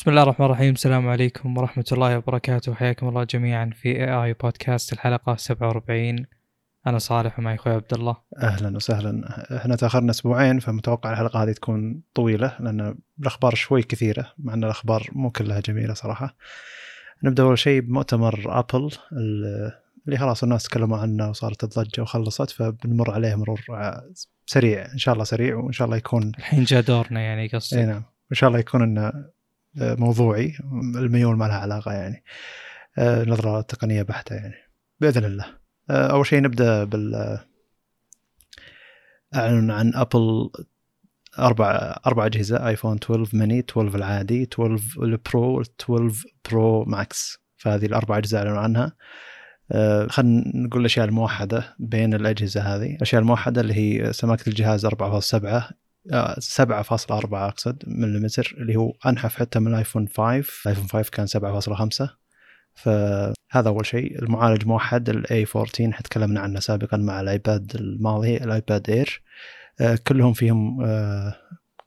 بسم الله الرحمن الرحيم. السلام عليكم ورحمة الله وبركاته. حياكم الله جميعا في اي اي بودكاست الحلقة 47 أنا صالح ومعي أخوي عبد الله. أهلا وسهلا. إحنا تأخرنا أسبوعين فمتوقع الحلقة هذه تكون طويلة لأن الأخبار شوي كثيرة مع أن الأخبار مو كلها جميلة صراحة. نبدأ أول شيء بمؤتمر ابل ال- اللي خلاص الناس تكلموا عنه وصارت الضجه وخلصت فبنمر عليه مرور سريع إن شاء الله سريع وإن شاء الله يكون الحين جاء دورنا يعني إي قصدي نعم. وان شاء الله يكون إنه موضوعي الميول ما لها علاقة يعني. آه، نظرة تقنية بحتة يعني. بإذن الله. آه، أول شيء نبدأ بال آه، أعلن عن أبل أربع أربع أجهزة آيفون 12 ميني 12 العادي 12 البرو 12 برو ماكس فهذه الأربع أجهزة أعلنوا عنها. آه، خلينا نقول الأشياء الموحدة بين الأجهزة هذه. الأشياء الموحدة اللي هي سماكة الجهاز 4.7 آه، 7.4 أقصد مليمتر اللي هو أنحف حتى من الآيفون 5 الآيفون 5 كان 7.5 فهذا أول شيء. المعالج موحد ال A14 تكلمنا عنه سابقا مع الآيباد الماضي الآيباد Air آه، كلهم فيهم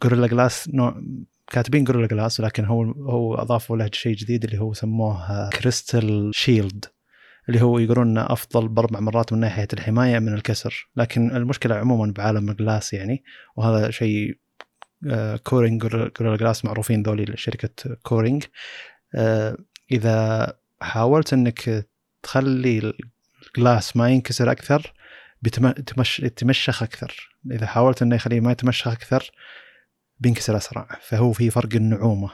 Gorilla Glass مو كاتبين Gorilla Glass لكن هو هو أضافوا له شيء جديد اللي هو سموه Crystal Shield اللي هو يقولون أفضل باربع مرات من ناحية الحماية من الكسر. لكن المشكلة عموما بعالم ال glass يعني وهذا شيء آه، Corning Gorilla Glass معروفين ذولي شركه Corning. آه، إذا حاولت إنك تخلي ال glass ما ينكسر أكثر يتمشخ أكثر. إذا حاولت إنه يخليه ما يتمشخ أكثر بينكسر أسرع. فهو في فرق النعومة.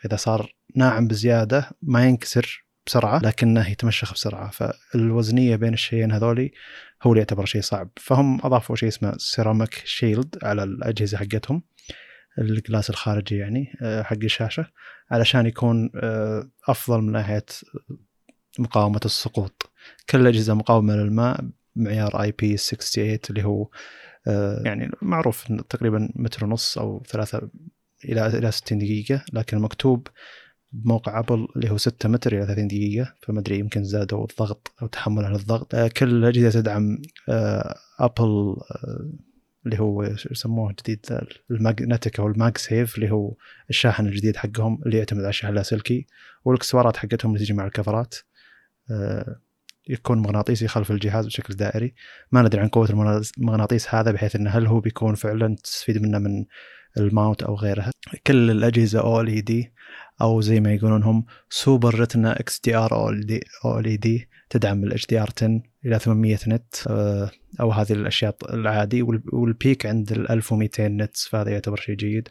فإذا صار ناعم بزيادة ما ينكسر بسرعة لكنه يتمشخ بسرعة. فالوزنية بين الشيئين هذولي هو اللي يعتبر شيء صعب. فهم أضافوا شيء اسمه Ceramic Shield على الأجهزة حقتهم ال glass الخارجي يعني آه، حق الشاشة علشان يكون آه، أفضل من ناحية مقاومة السقوط. كل الاجهزه مقاومة للماء معيار IP 68 اللي هو آه، يعني معروف تقريبا متر ونص أو ثلاثة إلى إلى 60 دقيقة لكن مكتوب بموقع ابل اللي هو 6 متر إلى 30 دقيقة فما أدري يمكن زادوا الضغط أو تحمل على الضغط آه، كل الاجهزه تدعم آه، ابل آه، اللي هو يسموه جديد ال magnetic أو ال MagSafe اللي هو الشاحن الجديد حقهم اللي يعتمد على الشحن اللاسلكي والإكسسوارات حقتهم اللي تجي مع الكفرات. آه، يكون مغناطيسي خلف الجهاز بشكل دائري. ما ندري عن قوة المغناطيس- هذا بحيث انه هل هو بيكون فعلا تستفيد منه من ال mount أو غيرها. كل الأجهزة OLED أو زي ما يقولون هم Super Retina XDR OLED تدعم ال HDR 10 إلى 800 nit آه، أو هذه الأشياء العادي وال- وال peak عند ال 1200 nit فهذا يعتبر شيء جيد.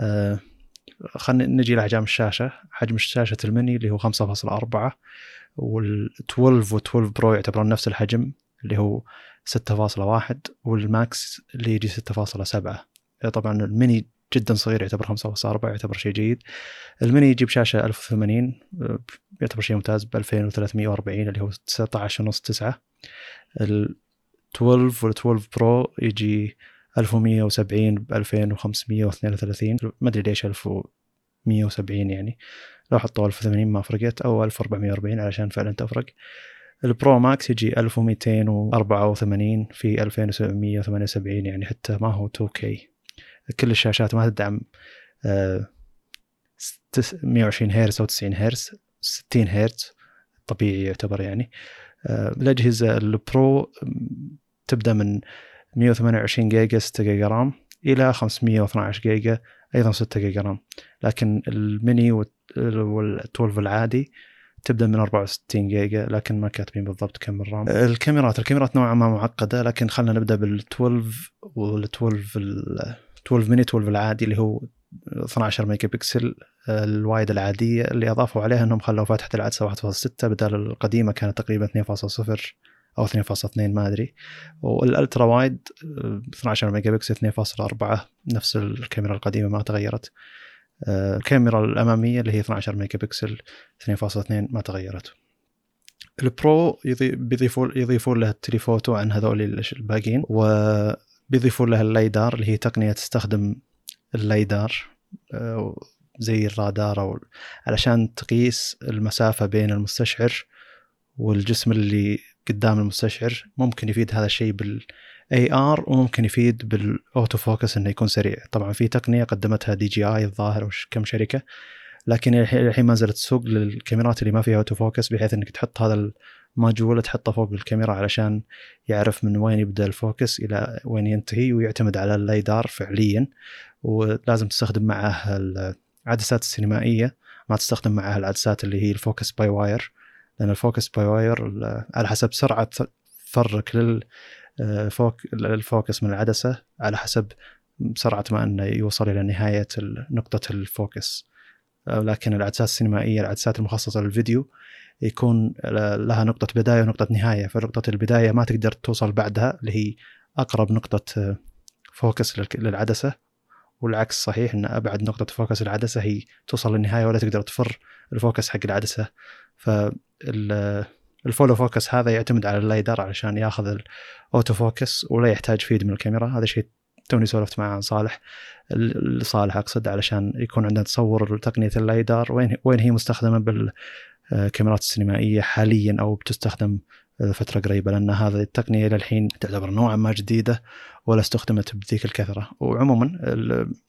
آه، خلينا نجي لأحجام الشاشة. حجم شاشة المني اللي هو 5.4 وال12 و12 Pro يعتبرون نفس الحجم اللي هو 6.1 وال Max اللي يجي 6.7 طبعا الميني جدا صغير يعتبر 5.4 يعتبر شيء جيد. الميني يجيب شاشة 1080 آه، يعتبر شيء ممتاز ب 2340 اللي هو 19 ونص 9 ال 12 وال 12 Pro يجي 1170 ب 2532 ما أدري ليش 1170 يعني. لو حطوا 1080 ما فرقت أو 1440 علشان فعلا تفرق. ال Pro Max يجي 1284 في 2778 يعني حتى ما هو 2K كل الشاشات ما تدعم آه، ست- 120 هرتز أو 90 هرتز 60 هرتز طبيعي يعتبر يعني. آه، الأجهزة ال Pro تبدأ من 128 جيجا 6 جيجا RAM إلى 512 جيجا أيضا 6 جيجا RAM. لكن الميني وال12 العادي تبدأ من 64 جيجا لكن ما كاتبين بالضبط كم ال RAM. الكاميرات الكاميرات نوعا ما معقدة لكن خلينا نبدأ بال12 وال12 ال 12 ميني 12 العادي اللي هو 12 ميجا بكسل ال wide العادية اللي أضافوا عليها إنهم خلوا فتحه العدسه 1.6 بدل القديمة كانت تقريبا 2.0 أو 2.2 ما أدري. وال ultra wide آه، 12 ميجا بكسل 2.4 نفس الكاميرا القديمة ما تغيرت. الكاميرا الأمامية اللي هي 12 ميجا بكسل 2.2 ما تغيرت. ال Pro يضي- بيضيفوا يضيفون له ال telephoto عن هذول الباقيين. وبيضيفون له ال LiDAR اللي هي تقنية تستخدم ال LiDAR آه، زي الرادار أو علشان تقيس المسافة بين المستشعر والجسم اللي قدام المستشعر. ممكن يفيد هذا الشيء بال AR وممكن يفيد بال auto focus إنه يكون سريع. طبعا في تقنية قدمتها DJI الظاهر وش كم شركة لكن الحين ما نزلت سوق للكاميرات اللي ما فيها auto focus بحيث إنك تحط هذا ال module تحطه فوق الكاميرا علشان يعرف من وين يبدأ ال focus إلى وين ينتهي ويعتمد على ال LiDAR فعليا. ولازم تستخدم معه العدسات السينمائية ما تستخدم معها العدسات اللي هي ال focus by wire لأن ال focus by wire على حسب سرعة فرك لل فوك ال focus من العدسة على حسب سرعة ما إنه يوصل إلى نهاية نقطة ال focus. لكن العدسات السينمائية العدسات المخصصة للفيديو يكون لها نقطة بداية ونقطة نهاية. فنقطة البداية ما تقدر توصل بعدها اللي هي أقرب نقطة focus للعدسة. والعكس صحيح إن أبعد نقطة focus العدسه هي توصل للنهاية ولا تقدر تفر ال focus حق العدسة. فال follow focus هذا يعتمد على ال LiDAR علشان ياخذ ال auto focus ولا يحتاج feed من الكاميرا. هذا شيء توني سولفت مع صالح. صالح أقصد علشان يكون عندنا تصور تقنيه ال LiDAR. وين وين هي مستخدمة بالكاميرات السينمائيه حاليا أو بتستخدم فترة قريبة لأن هذه التقنية إلى الحين تعتبر نوعا ما جديدة ولا استخدمت بذيك الكثرة. وعموما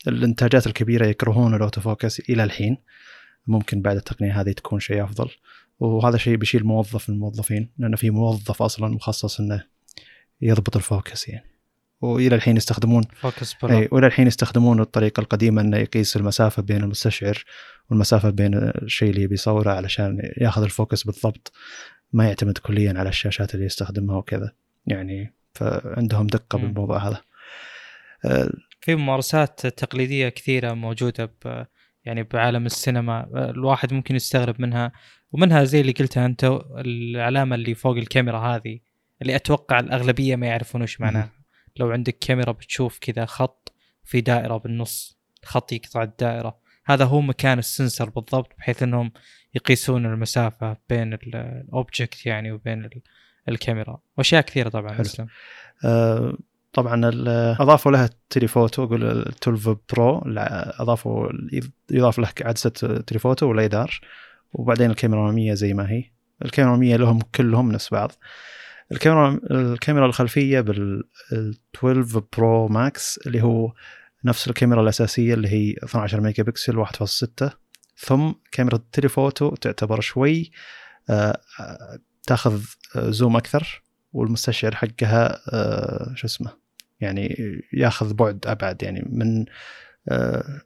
الإنتاجات الكبيرة يكرهون ال auto focus إلى الحين. ممكن بعد التقنية هذه تكون شيء أفضل. وهذا شيء بيشيل موظف من الموظفين لأن في موظف أصلا مخصص إنه يضبط ال focus يعني. وإلى الحين يستخدمون. اي وإلى الحين يستخدمون الطريقة القديمة إنه يقيس المسافة بين المستشعر والمسافة بين الشيء اللي بيصوره علشان ياخذ ال focus بالضبط. ما يعتمد كليا على الشاشات اللي يستخدمها وكذا. يعني فعندهم دقة بالموضوع هذا. في ممارسات تقليدية كثيرة موجودة ب يعني بعالم السينما. الواحد ممكن يستغرب منها. ومنها زي اللي قلتها أنت العلامة اللي فوق الكاميرا هذه اللي أتوقع الأغلبية ما يعرفون وش معناها. لو عندك كاميرا بتشوف كذا خط في دائرة بالنص خط يقطع الدائرة. هذا هو مكان ال sensor بالضبط بحيث إنهم يقيسون المسافة بين ال object يعني وبين الكاميرا. وأشياء كثيرة طبعا حلو. آه طبعا أضافوا لها telephoto أقول ال 12 Pro أضافوا يضاف لك عدسة telephoto و LiDAR وبعدين الكاميرا الاماميه زي ما هي. الكاميرا الاماميه لهم كلهم نفس بعض. الكاميرا الكاميرا الخلفية بال 12 Pro Max اللي هو نفس الكاميرا الأساسية اللي هي 12 ميجا بكسل 1.6 ثم كاميرا ال telephoto تعتبر شوي آه، تاخذ zoom أكثر والمستشعر حقها آه، شو اسمه يعني ياخذ بعد أبعد يعني من آه،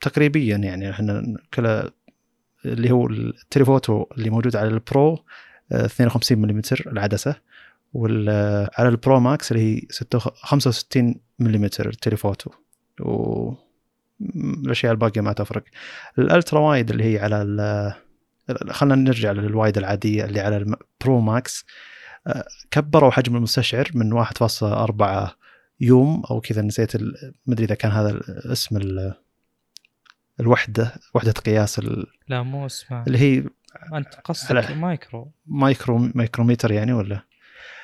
تقريبيا يعني إحنا كلا اللي هو ال telephoto اللي موجود على ال Pro 52 ملم العدسة. وعلى ال Pro Max اللي هي 65 ملم ال telephoto و الأشياء الباقية ما تفرق. ال ultra wide اللي هي على خلينا نرجع لل wide العادية اللي على ال Pro Max. كبروا حجم المستشعر من 1.4 ميو أو كذا نسيت ما أدري إذا كان هذا اسم الوحدة وحدة قياس ال... لا مو اسمها اللي هي أنت قصدك مايكرو. مايكرو مايكروميتر يعني ولا؟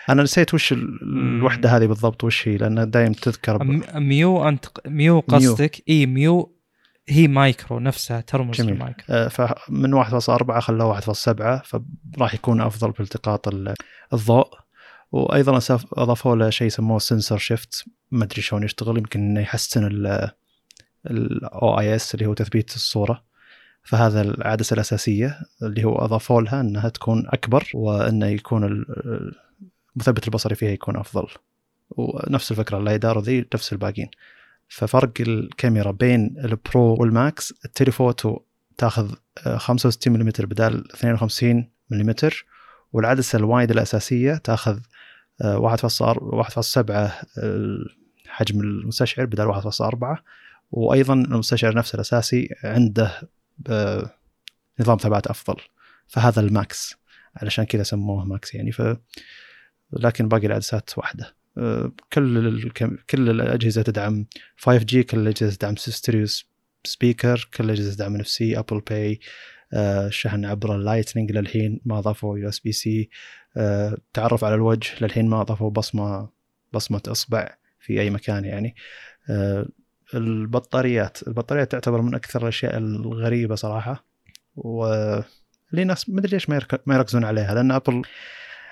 أنا نسيت وش الوحدة هذه بالضبط وش هي؟ لأن دايم تذكر ميو انت ميو قصدك؟ إي ميو هي مايكرو نفسها ترمز جميل. المايكرو. آه فمن 1.4 خلوه 1.7 فراح يكون أفضل بالتقاط الضوء. وأيضا أضافوا له شيء يسموه sensor shift ما أدري شلون يشتغل يمكن إنه يحسن ال OIS اللي هو تثبيت الصورة. فهذا العدسة الأساسية اللي هو أضافوا لها إنها تكون أكبر وإنه يكون المثبت البصري فيها يكون أفضل. ونفس الفكرة ال LiDAR ذي نفس الباقيين ففرق الكاميرا بين ال Pro وال Max ال telephoto تاخذ 65 ملم بدال 52 ملم والعدسة ال wide الأساسية تاخذ 1.7 آه، حجم المستشعر بدل 1.4 وأيضا المستشعر نفسه الأساسي عنده آه، نظام ثبات أفضل. فهذا ال Max علشان كذا سموه Max يعني. ف لكن باقي العدسات واحدة. آه، كل كل الأجهزة تدعم 5G كل الأجهزة تدعم stereo speaker كل الأجهزة تدعم NFC Apple Pay الشحن عبر ال Lightning للحين ما اضافوا USB-C تعرف على الوجه للحين ما اضافوا بصمه بصمة إصبع في أي مكان يعني. آه، البطاريات البطاريات تعتبر من أكثر الأشياء الغريبة صراحة. و ناس ما ادري ليش ما يركزون عليها لأن Apple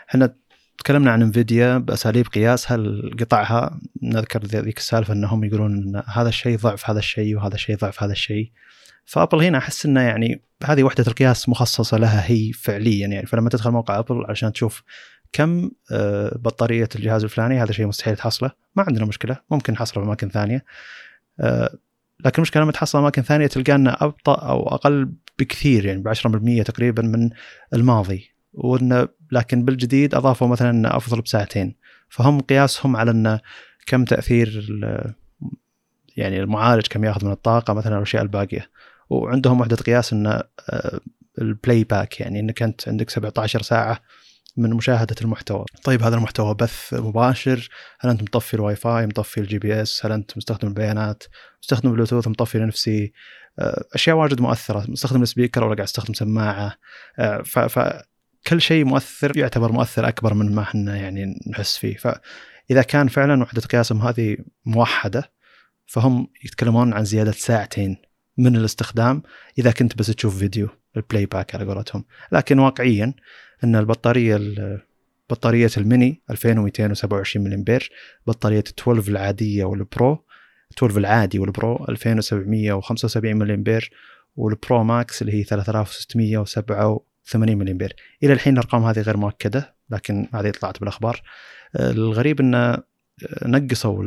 إحنا تكلمنا عن Nvidia بأساليب قياسها لقطعها نذكر ذيك السالفة إنهم يقولون إن هذا الشيء ضعف هذا الشيء وهذا الشيء ضعف هذا الشيء. فأبل هنا أحس إنه يعني هذه وحدة القياس مخصصة لها هي فعليا يعني. فلما تدخل موقع أبل عشان تشوف كم آه، بطارية الجهاز الفلاني هذا شيء مستحيل تحصله. ما عندنا مشكلة ممكن نحصله في أماكن ثانية. آه، لكن المشكلة لما تحصل أماكن ثانية تلقى إنه أبطأ أو أقل بكثير يعني ب 10% تقريبا من الماضي. وانه لكن بالجديد أضافوا مثلا أفضل بساعتين. فهم قياسهم على إنه كم تأثير يعني المعالج كم يأخذ من الطاقة مثلا الأشياء الباقية. وعندهم وحدة قياس إنه ال playback يعني إنك أنت عندك 17 ساعة من مشاهدة المحتوى. طيب هذا المحتوى بث مباشر. هل أنت مطفي الواي فاي مطفي ال GPS؟ هل أنت مستخدم البيانات؟ مستخدم بلوتوث مطفي لنفسي آه، أشياء واجد مؤثرة. مستخدم ال speaker ولا قاعد أستخدم سماعة. آه، فكل شيء مؤثر يعتبر مؤثر أكبر من ما إحنا يعني نحس فيه. فإذا كان فعلا وحدة قياسهم هذه موحدة فهم يتكلمون عن زيادة ساعتين من الاستخدام إذا كنت بس تشوف فيديو ال playback على قولتهم. لكن واقعيا إن البطارية بطارية الميني 2227 ملي امبير بطارية 12 العادية وال Pro 12 العادي وال Pro 2775 ملي امبير وال Pro Max اللي هي 3687 ملي امبير إلى الحين الأرقام هذه غير مؤكدة لكن هذه طلعت بالأخبار. الغريب انه نقصوا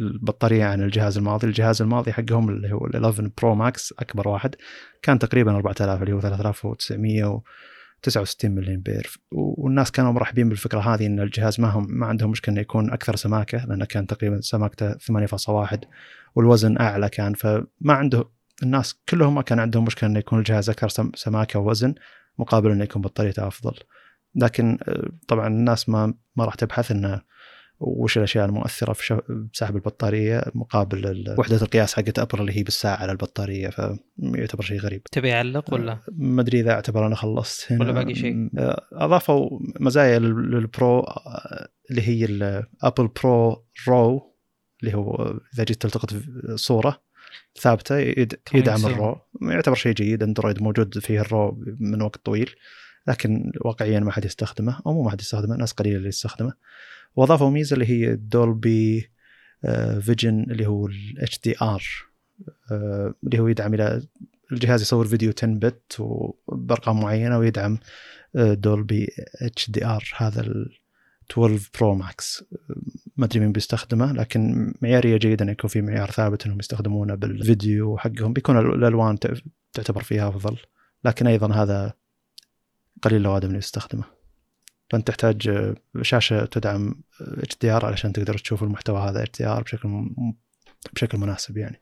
البطارية عن الجهاز الماضي، الجهاز الماضي حقهم اللي هو ال 11 Pro Max أكبر واحد كان تقريبا 4000 اللي هو 3969 ملي امبير والناس كانوا مرحبين بالفكرة هذه إن الجهاز ما هم ما عندهم مشكلة إنه يكون أكثر سماكة لأنه كان تقريبا سماكته 8.1 والوزن أعلى كان فما عنده الناس كلهم ما كان عندهم مشكلة إنه يكون الجهاز أكثر سماكة ووزن مقابل إنه يكون بطاريته أفضل لكن آه، طبعا الناس ما ما راح تبحث إنه وش الأشياء المؤثرة في سحب البطارية مقابل وحدة القياس حقت Apple اللي هي بالساعة على البطارية فيعتبر شيء غريب. تبي اعلق ولا؟ ما أدري إذا أعتبر أنا خلصت هنا ولا باقي شيء؟ أضافوا مزايا لل Pro اللي هي ال Apple ProRAW اللي هو إذا جيت تلتقط صورة ثابتة يدعم الـ RAW. يعتبر شيء جيد اندرويد موجود فيه الـ RAW من وقت طويل لكن واقعيا ما حد يستخدمه أو مو ما حد يستخدمه ناس قليلة اللي يستخدمه. وأضافوا ميزة اللي هي Dolby Vision آه، اللي هو الـ HDR اللي هو يدعم إلى الجهاز يصور فيديو 10 bit وبارقام معينة ويدعم Dolby HDR هذا 12 Pro Max ما أدري مين بيستخدمه لكن معيارية جيدة إنه يكون في معيار ثابت إنهم يستخدمونه بالفيديو حقهم. بيكون الألوان تعتبر فيها أفضل لكن أيضا هذا قليل الأوادم يستخدمه. فأنت تحتاج آه، شاشة تدعم HDR علشان تقدر تشوف المحتوى هذا HDR بشكل بشكل مناسب يعني.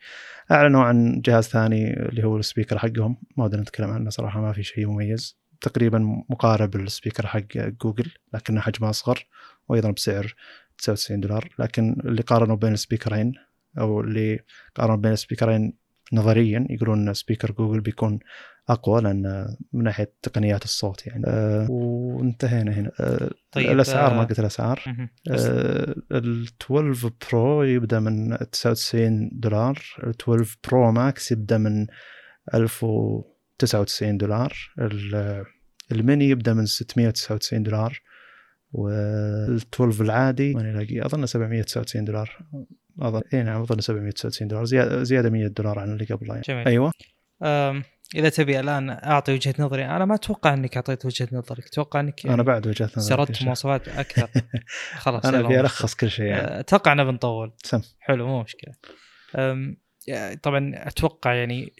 أعلنوا عن جهاز ثاني اللي هو الـ speaker حقهم. ما ودنا نتكلم عنه صراحة ما في شيء مميز. تقريبا مقارب للـ speaker حق جوجل لكنه حجمه أصغر وأيضا بسعر 99 دولار. لكن اللي قارنوا بين الـ speakerين أو اللي قارنوا بين الـ speakerين نظريا يقولون إن speaker جوجل بيكون أقوى لأن من ناحية تقنيات الصوت يعني. أه. وانتهينا هنا. أه طيب الأسعار ما آه، قلت الأسعار. أه ال 12 Pro يبدأ من 99 دولار. ال 12 Pro Max يبدأ من 1099 دولار. الميني يبدأ من 699 دولار وال 12 العادي ماني لاقي أظن 799 دولار. أظن إي نعم أظن 799 دولار. زياده زيادة 100 دولار عن اللي قبله يعني. جميل. أيوه. إذا تبي الآن أعطي وجهة نظري أنا ما أتوقع إنك أعطيت وجهة نظرك. أتوقع إنك أنا بعد وجهة نظري سردت مواصفات أكثر. خلاص أنا أبي الخص كل شيء يعني. أتوقع إنه بنطول. سم. حلو مو مشكلة. طبعا أتوقع يعني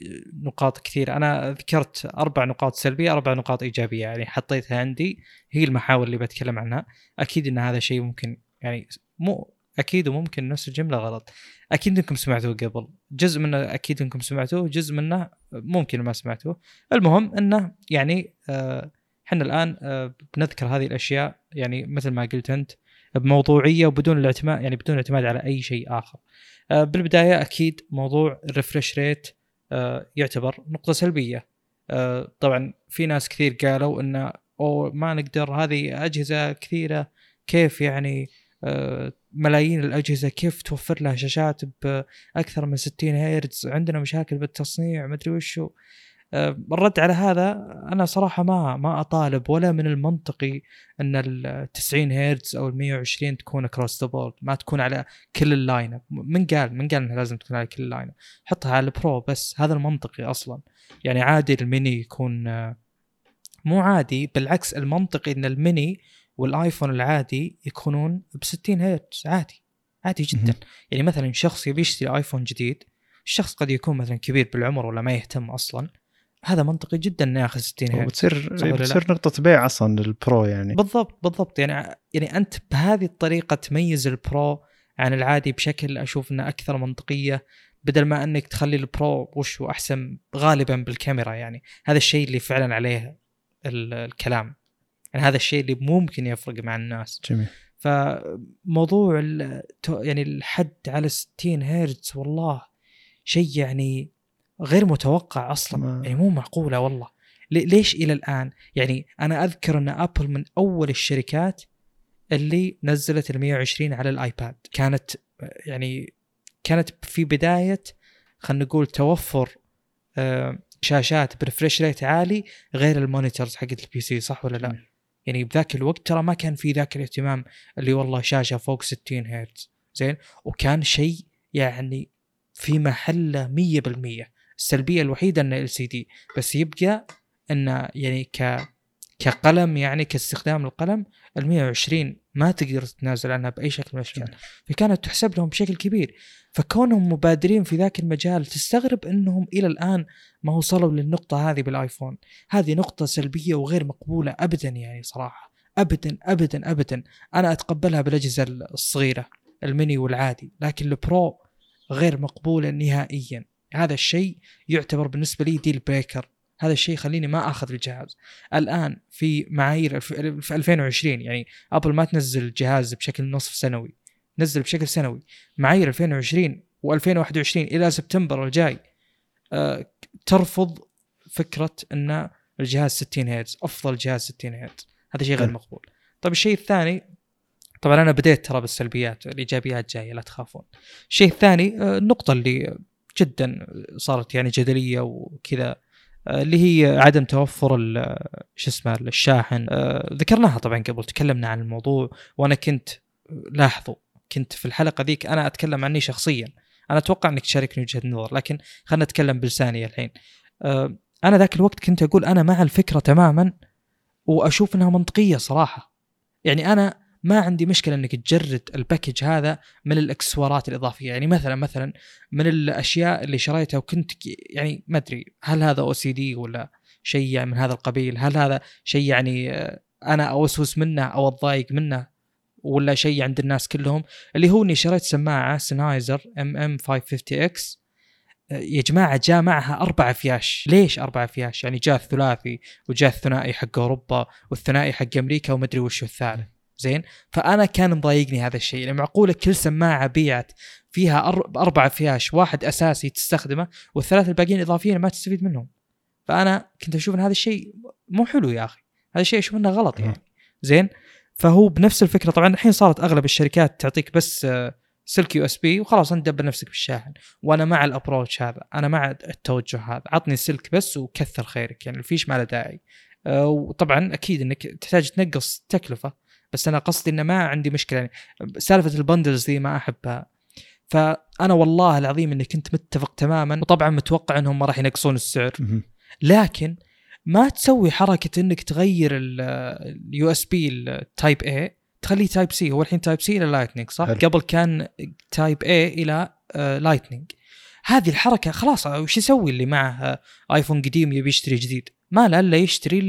نقاط كثير أنا ذكرت أربع نقاط سلبية أربع نقاط إيجابية يعني حطيتها عندي. هي المحاور اللي بتكلم عنها. أكيد إن هذا شيء ممكن يعني مو أكيد وممكن نفس الجملة غلط. أكيد إنكم سمعتوه قبل. جزء منه أكيد إنكم سمعتوه جزء منه ممكن ما سمعتوه. المهم إنه يعني آه، إحنا الآن آه بنذكر هذه الأشياء يعني مثل ما قلت أنت. بموضوعية وبدون الاعتماد يعني بدون اعتماد على أي شيء آخر. آه بالبداية أكيد موضوع الـ refresh rate آه يعتبر نقطة سلبية. آه طبعا في ناس كثير قالوا إنه أو ما نقدر هذه أجهزة كثيرة كيف يعني ملايين الأجهزة كيف توفر لها شاشات بأكثر من 60 هرتز عندنا مشاكل بالتصنيع مدري وشو. الرد على هذا أنا صراحة ما ما أطالب ولا من المنطقي إن ال 90 هرتز أو ال 120 تكون across the board ما تكون على كل الـ lineup من قال من قال إنها لازم تكون على كل الـ lineup حطها على الـ Pro بس هذا المنطقي أصلا. يعني عادي الميني يكون مو عادي بالعكس المنطقي إن الميني والآيفون العادي يكونون ب 60 هرتز عادي عادي جدا. يعني مثلا شخص يبي يشتري آيفون جديد الشخص قد يكون مثلا كبير بالعمر ولا ما يهتم أصلا. هذا منطقي جدا إنه ياخذ 60 هرتز وبتصير بتصير نقطة بيع أصلا للـ Pro يعني. بالضبط بالضبط. يعني يعني أنت بهذه الطريقة تميز الـ Pro عن العادي بشكل أشوف إنه أكثر منطقية بدل ما إنك تخلي الـ Pro وش أحسن غالبا بالكاميرا يعني. هذا الشيء اللي فعلا عليه الكلام. يعني هذا الشيء اللي ممكن يفرق مع الناس. جميل. فموضوع يعني الحد على 60 هرتز والله شيء يعني غير متوقع أصلا. ما. يعني مو معقولة والله. ليش إلى الآن؟ يعني أنا أذكر أن أبل من أول الشركات اللي نزلت ال 120 على الآيباد. كانت يعني كانت في بداية خلينا نقول توفر آه، شاشات ب refresh rate عالي غير الـ monitors حقت الـ PC صح ولا لا؟ يعني بذاك الوقت ترى ما كان في ذاك الاهتمام اللي والله شاشة فوق 60 هرتز. زين؟ وكان شيء يعني في محله 100% السلبية الوحيدة انه ال سي دي بس يبقى انه يعني ك كقلم يعني كاستخدام القلم ال 120 ما تقدر تتنازل عنها بأي شكل من الأشكال. فكانت تحسب لهم بشكل كبير. فكونهم مبادرين في ذاك المجال تستغرب إنهم إلى الآن ما وصلوا للنقطة هذه بالآيفون. هذه نقطة سلبية وغير مقبولة ابدا يعني صراحة. ابدا ابدا ابدا. أنا أتقبلها بالأجهزة الصغيرة الميني والعادي لكن الـ Pro غير مقبولة نهائيا. هذا الشيء يعتبر بالنسبة لي deal breaker هذا الشيء يخليني ما آخذ الجهاز. الآن في معايير في 2020 يعني أبل ما تنزل جهاز بشكل نصف سنوي. نزل بشكل سنوي. معايير 2020 و2021 إلى سبتمبر الجاي أه ترفض فكرة إن الجهاز 60 هرتز أفضل جهاز 60 هرتز. هذا شيء غير مقبول. طيب الشيء الثاني طبعا أنا بديت ترى بالسلبيات الإيجابيات جاية لا تخافون. الشيء الثاني آه، النقطة اللي جدا صارت يعني جدلية وكذا آه، اللي هي عدم توفر شو اسمه الشاحن. آه، ذكرناها طبعا قبل تكلمنا عن الموضوع وأنا كنت لاحظوا كنت في الحلقة ذيك أنا أتكلم عني شخصيا. أنا أتوقع إنك تشاركني وجهة نظر لكن خلينا نتكلم بلساني الحين. أنا ذاك الوقت كنت أقول أنا مع الفكرة تماما وأشوف إنها منطقية صراحة. يعني أنا ما عندي مشكلة إنك تجرد الـ package هذا من الإكسسوارات الإضافية. يعني مثلا مثلا من الأشياء اللي شريتها وكنت يعني ما أدري هل هذا OCD ولا شيء يعني من هذا القبيل؟ هل هذا شيء يعني أنا أوسوس منه أو أتضايق منه ولا شيء عند الناس كلهم؟ اللي هو إني شريت سماعة سنهايزر MM 550 X يا جماعة جاء معها أربع فياش، ليش أربع فياش؟ يعني جاء الثلاثي وجاء الثنائي حق أوروبا والثنائي حق أمريكا ومدري وش الثالث. زين؟ فأنا كان مضايقني هذا الشيء يعني معقوله كل سماعة بيعت فيها أربع فياش واحد أساسي تستخدمه والثلاث الباقيين إضافيين ما تستفيد منهم. فأنا كنت أشوف إن هذا الشيء مو حلو يا أخي هذا الشيء أشوف إنه غلط يعني. زين؟ فهو بنفس الفكرة طبعا الحين صارت أغلب الشركات تعطيك بس آه، سلك USB وخلاص أنت دبر نفسك بالشاحن. وأنا مع الـ approach هذا أنا مع التوجه هذا عطني سلك بس وكثر خيرك يعني الفيش ما له داعي. آه، وطبعا أكيد إنك تحتاج تنقص تكلفة بس أنا قصدي إنه ما عندي مشكلة يعني. سالفة الـ bundles ذي ما أحبها. فأنا والله العظيم إني كنت متفق تماما وطبعا متوقع إنهم ما راح ينقصون السعر. لكن ما تسوي حركة إنك تغير الـ USB الـ Type A تخليه Type C. هو الحين Type C إلى Lightning صح؟ هل. قبل كان Type A إلى Lightning. هذه الحركة خلاص وش يسوي اللي معه آيفون قديم يبي يشتري جديد؟ ما له إلا يشتري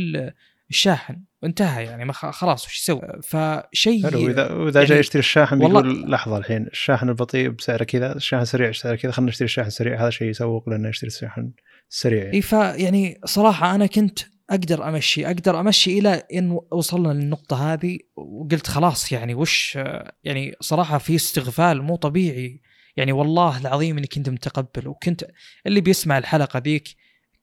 الشاحن انتهى يعني ما خلاص وش يسوي فشيء حلو اذا اذا يعني جاي يشتري الشاحن بيقول لحظة الحين الشاحن البطيء بسعره كذا الشاحن السريع بسعره كذا خلينا نشتري الشاحن السريع هذا شيء يسوق لنا يشتري الشاحن السريع يعني. إي فيعني صراحة أنا كنت أقدر أمشي أقدر أمشي إلى إن وصلنا للنقطة هذه وقلت خلاص يعني وش يعني صراحة في استغفال مو طبيعي يعني والله العظيم إني كنت متقبل وكنت اللي بيسمع الحلقة ذيك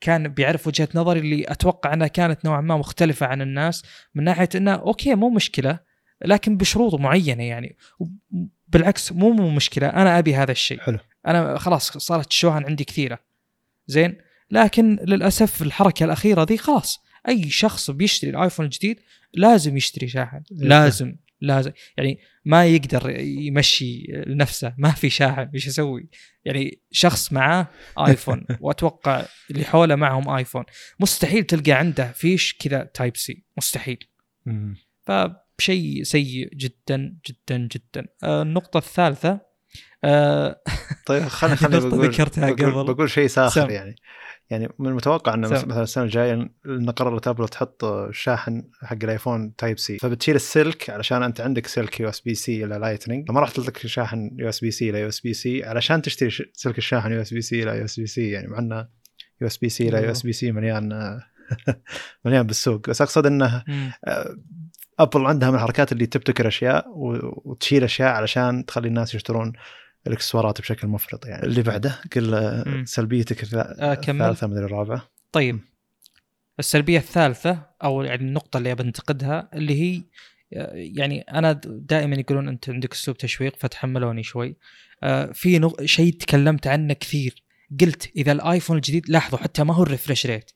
كان بيعرف وجهة نظري اللي أتوقع أنها كانت نوعا ما مختلفة عن الناس من ناحية إنه أوكي مو مشكلة لكن بشروط معينة يعني. بالعكس مو مو مشكلة أنا أبي هذا الشيء. حلو. أنا خلاص صارت الشواهن عندي كثيرة. زين؟ لكن للأسف الحركة الأخيرة ذي خلاص أي شخص بيشتري الآيفون الجديد لازم يشتري شاحن. لازم. لازم. يعني ما يقدر يمشي نفسه ما في شاحن إيش يسوي؟ يعني شخص معاه آيفون وأتوقع اللي حوله معهم آيفون. مستحيل تلقى عنده فيش كذا Type C مستحيل. فشيء سيء جدا جدا جدا. آه، النقطة الثالثة آه، طيب خليني هذه خليني نقطة بقول ذكرتها قبل. بقول شيء ساخر سم. يعني يعني من المتوقع إنه. مثلا السنة الجاية ان قررت ابل تحط الشاحن حق الآيفون Type C فبتشيل السلك علشان أنت عندك سلك USB-C إلى Lightning فما راح تحط لك شاحن يو إس بي سي إلى يو إس بي سي علشان تشتري سلك الشاحن يو إس بي سي إلى يو إس بي سي يعني مع إنه يو إس بي سي إلى يو إس بي سي مليان مليان بالسوق بس أقصد إنه مم. آه، ابل عندها من الحركات اللي تبتكر أشياء وتشيل أشياء علشان تخلي الناس يشترون الإكسسوارات بشكل مفرط يعني. اللي بعده قل آه،. سلبيتك آه،. الثالثة مدري الرابعة. طيب. السلبية الثالثة أو يعني النقطة اللي بنتقدها اللي هي يعني أنا دائما يقولون أنت عندك أسلوب تشويق فتحملوني شوي. آه، في نق- شيء تكلمت عنه كثير. قلت إذا الآيفون الجديد لاحظوا حتى ما هو الريفرش ريت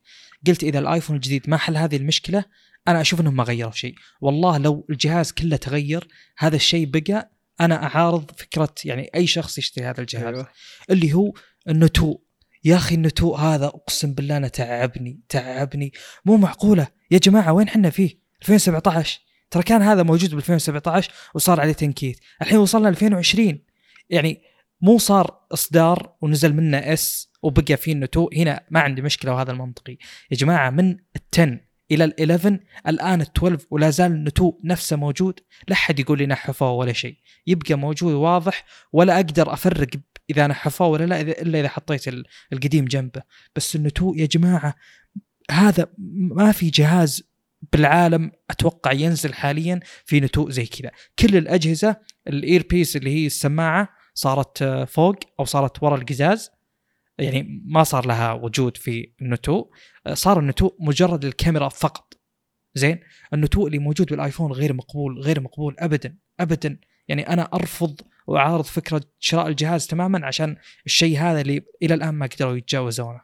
قلت إذا الآيفون الجديد ما حل هذه المشكلة أنا أشوف إنهم ما غيروا شيء. والله لو الجهاز كله تغير هذا الشيء بقى أنا أعارض فكرة يعني أي شخص يشتري هذا الجهاز أيوة. اللي هو النتوء. يا أخي النتوء هذا أقسم بالله أنا تعبني تعبني. مو معقولة. يا جماعة وين حنا فيه؟ 2017 ترى كان هذا موجود ب 2017 وصار عليه تنكيت. الحين وصلنا 2020 يعني مو صار إصدار ونزل منه إس وبقى فيه النتوء. هنا ما عندي مشكلة وهذا المنطقي. يا جماعة من ال10 إلى ال11 الآن ال12 ولا زال النتوء نفسه موجود. لا حد يقول لي نحفوه ولا شيء. يبقى موجود واضح ولا أقدر أفرق إذا نحفوه ولا لا إلا إذا حطيت ال- القديم جنبه. بس النتوء يا جماعة هذا ما في جهاز بالعالم أتوقع ينزل حاليا في نتوء زي كذا. كل الأجهزة الاير بيس اللي هي السماعة صارت آه، فوق أو صارت ورا القزاز. يعني ما صار لها وجود في النتوء آه، صار النتوء مجرد الكاميرا فقط. زين؟ النتوء اللي موجود بالآيفون غير مقبول غير مقبول ابدا ابدا. يعني أنا أرفض وأعارض فكرة شراء الجهاز تماما عشان الشيء هذا اللي إلى الآن ما قدروا يتجاوزونه.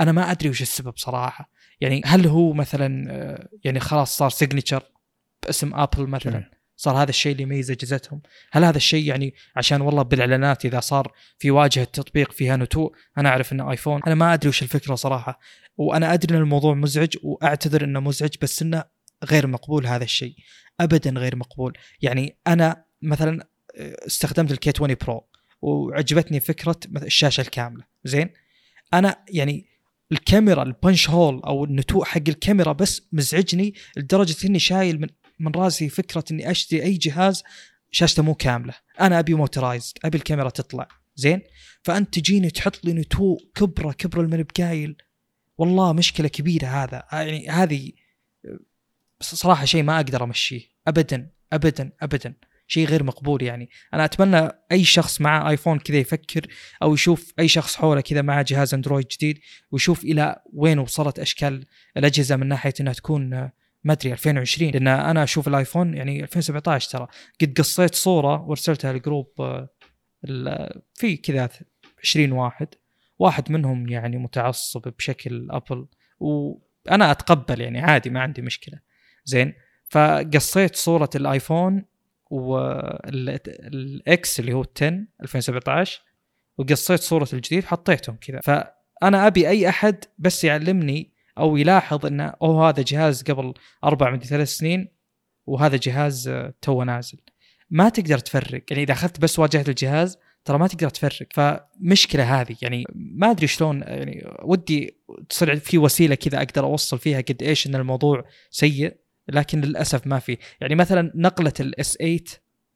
أنا ما أدري وش السبب صراحة. يعني هل هو مثلا آه، يعني خلاص صار signature باسم ابل مثلا. صار هذا الشيء اللي يميز أجهزتهم. هل هذا الشيء يعني عشان والله بالإعلانات إذا صار في واجهة تطبيق فيها نتوء أنا أعرف إنه آيفون. أنا ما أدري وش الفكرة صراحة. وأنا أدري إن الموضوع مزعج وأعتذر إنه مزعج بس إنه غير مقبول هذا الشيء. ابدا غير مقبول. يعني أنا مثلا استخدمت الكي 20 برو وعجبتني فكرة الشاشة الكاملة. زين؟ أنا يعني الكاميرا البنش هول أو النتوء حق الكاميرا بس مزعجني لدرجة إني شايل من من راسي فكرة إني أشتري أي جهاز شاشته مو كاملة. أنا أبي موترايزد أبي الكاميرا تطلع. زين؟ فأنت تجيني تحط لي نتوء كبرة كبرة المن بقايل. والله مشكلة كبيرة هذا. يعني هذه بس صراحة شيء ما أقدر أمشيه. ابدا ابدا ابدا. شيء غير مقبول يعني. أنا أتمنى أي شخص معه آيفون كذا يفكر أو يشوف أي شخص حوله كذا معه جهاز أندرويد جديد ويشوف إلى وين وصلت أشكال الأجهزة من ناحية إنها تكون آه، ما أدري 2020 لأن أنا أشوف الآيفون يعني 2017 ترى. قد قصيت صورة وارسلتها ل group آه، ال- في كذا 20 واحد. واحد منهم يعني متعصب بشكل أبل. وأنا أتقبل يعني عادي ما عندي مشكلة. زين. فقصيت صورة الآيفون ال X اللي هو 10 2017 وقصيت صورة الجديد حطيتهم كذا. فأنا أبي أي أحد بس يعلمني أو يلاحظ انه أوه هذا جهاز قبل أربع من ثلاث سنين وهذا جهاز آه، تو نازل. ما تقدر تفرق. يعني إذا أخذت بس واجهه الجهاز ترى ما تقدر تفرق. فمشكلة هذه. يعني ما أدري شلون يعني ودي تصير في وسيلة كذا أقدر أوصل فيها قد إيش إن الموضوع سيء لكن للأسف ما في. يعني مثلا نقلة ال S 8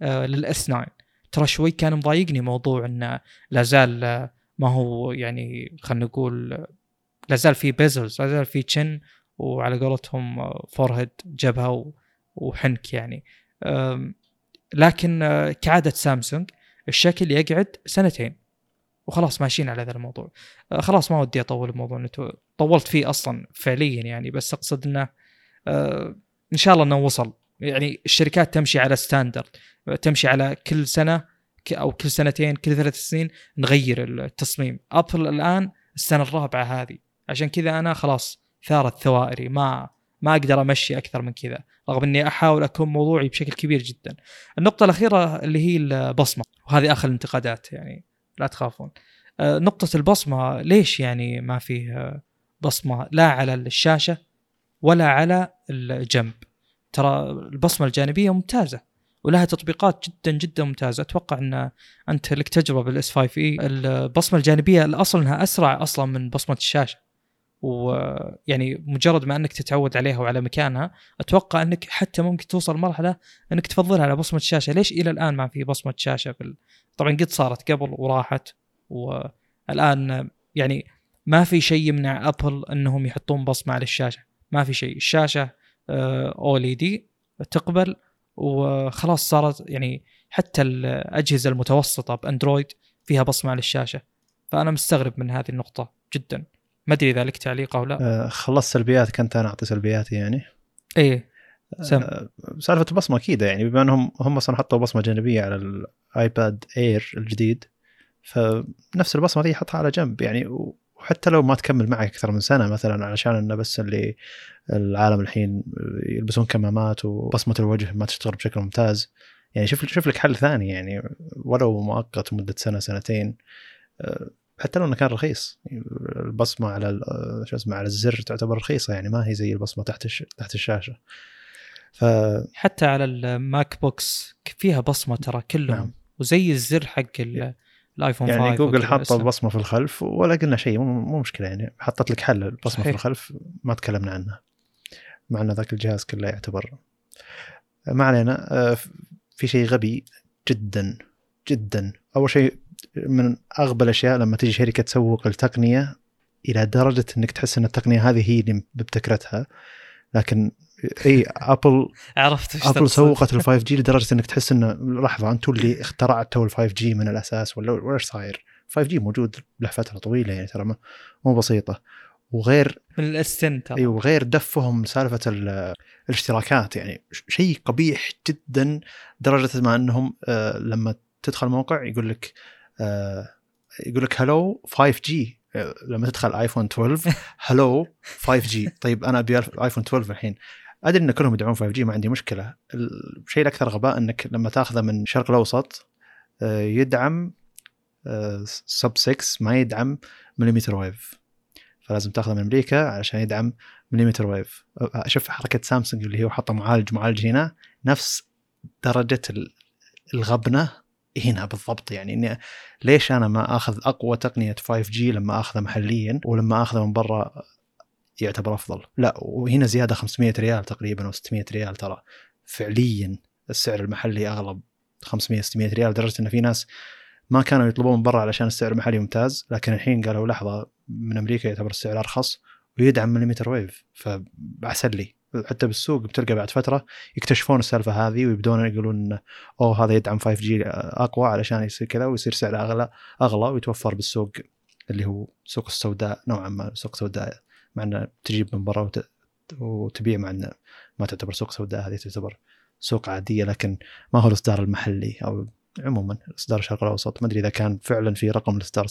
آه، لل S 9 ترى شوي كان مضايقني موضوع انه لا زال آه، ما هو يعني خلينا نقول لا زال في bezels لا زال في chin وعلى قولتهم forehead جبهة وحنك يعني. لكن آه، كعادة سامسونج الشكل يقعد سنتين وخلاص ماشيين على هذا الموضوع. آه، خلاص ما ودي أطول الموضوع طولت فيه أصلا فعليا يعني بس أقصد إنه آه، إن شاء الله إنه وصل. يعني الشركات تمشي على standard تمشي على كل سنة أو كل سنتين كل ثلاث سنين نغير التصميم. ابل الآن السنة الرابعة هذه. عشان كذا أنا خلاص ثارت ثوائري ما ما أقدر أمشي أكثر من كذا رغم إني أحاول أكون موضوعي بشكل كبير جدا. النقطة الأخيرة اللي هي البصمة وهذه آخر الانتقادات يعني لا تخافون. آه، نقطة البصمة ليش يعني ما فيه بصمة لا على الشاشة ولا على الجنب؟ ترى البصمة الجانبية ممتازة ولها تطبيقات جدا جدا ممتازة. أتوقع أن أنت لك تجربة بالاس 5 اي البصمة الجانبية الأصل أنها أسرع أصلا من بصمة الشاشة. ويعني مجرد ما أنك تتعود عليها وعلى مكانها أتوقع أنك حتى ممكن توصل مرحلة أنك تفضلها على بصمة الشاشه ليش إلى الآن ما في بصمة شاشة في ال... طبعا قد صارت قبل وراحت والآن يعني ما في شيء يمنع أبل إنهم يحطون بصمة على الشاشة. ما في شيء. الشاشة اولي دي تقبل وخلاص صارت يعني حتى الأجهزة المتوسطة بأندرويد فيها بصمة على الشاشة. فأنا مستغرب من هذه النقطة جدا. ما أدري إذا لك تعليق أو لا. آه خلصت سلبياتك كنت أنا أعطي سلبياتي يعني. إيه سم. آه سالفة البصمه أكيد يعني بما أنهم هم أصلا حطوا بصمة جانبية على الايباد اير الجديد فنفس البصمة دي حطها على جنب يعني وحتى لو ما تكمل معك أكثر من سنة مثلا علشان إنه بس اللي العالم الحين يلبسون كمامات وبصمة الوجه ما تشتغل بشكل ممتاز. يعني شوف شوف لك حل ثاني يعني ولو مؤقت مدة سنة سنتين آه، حتى لو إنه كان رخيص. البصمة على شو اسمه على الزر تعتبر رخيصة يعني ما هي زي البصمة تحت الش... تحت الشاشة. ف حتى على ال MacBooks فيها بصمة ترى كلهم. نعم. وزي الزر حق الآيفون يعني 5 جوجل حاطة البصمه في الخلف ولا قلنا شيء مو مشكلة يعني. حطت لك حل البصمة صحيح. في الخلف ما تكلمنا عنها. مع إن ذاك الجهاز كله يعتبر. ما علينا. آه، في شيء غبي جدا جدا. أول شيء من أغبى الأشياء لما تجي شركة تسوق التقنية إلى درجة إنك تحس إن التقنية هذه هي اللي مبتكرتها لكن إي ابل عرفت ابل سوقت ال 5 G لدرجة إنك تحس انه لحظة أنتم اللي اخترعتوا ال 5 G من الأساس ولا ولا إيش صاير؟ 5 G موجود له فترة طويلة يعني ترى مو بسيطة. وغير من الاستن ترى. إي وغير دفهم سالفة الاشتراكات يعني. شيء قبيح جدا درجة ما إنهم آه لما تدخل موقع يقول لك يقول لك Hello 5 G لما تدخل ايفون 12 Hello 5 G طيب أنا أبي ايفون 12 الحين. أدري إن كلهم يدعون 5 G ما عندي مشكلة. الشيء الأكثر غباء إنك لما تأخذه من الشرق الأوسط آه، يدعم sub آه، 6 ما يدعم millimeter wave فلازم تأخذه من أمريكا عشان يدعم millimeter wave شوف حركة سامسونج اللي هو حاطه معالج معالج هنا نفس درجة الغبنة هنا بالضبط. يعني إني ليش أنا ما آخذ أقوى تقنية 5 G لما اخذه محليا ولما اخذه من برا يعتبر أفضل؟ لا وهنا زيادة 500 ريال تقريبا أو 600 ريال ترى. فعليا السعر المحلي أغلب 500 600 ريال لدرجة إن في ناس ما كانوا يطلبون من برا علشان السعر المحلي ممتاز لكن الحين قالوا لحظة من أمريكا يعتبر السعر أرخص ويدعم millimeter wave. فاحسن لي. حتى بالسوق بتلقى بعد فترة يكتشفون السالفة هذه ويبدون يقولون أوه هذا يدعم 5 G أقوى علشان يصير كذا ويصير سعره أغلى أغلى ويتوفر بالسوق اللي هو سوق السوداء نوعا ما سوق سوداء مع إنه تجيب من برا وت... وتبيع مع إنه ما تعتبر سوق سوداء هذه تعتبر سوق عادية لكن ما هو الإصدار المحلي أو عموما إصدار الشرق الأوسط. ما أدري إذا كان فعلا في رقم لإصدار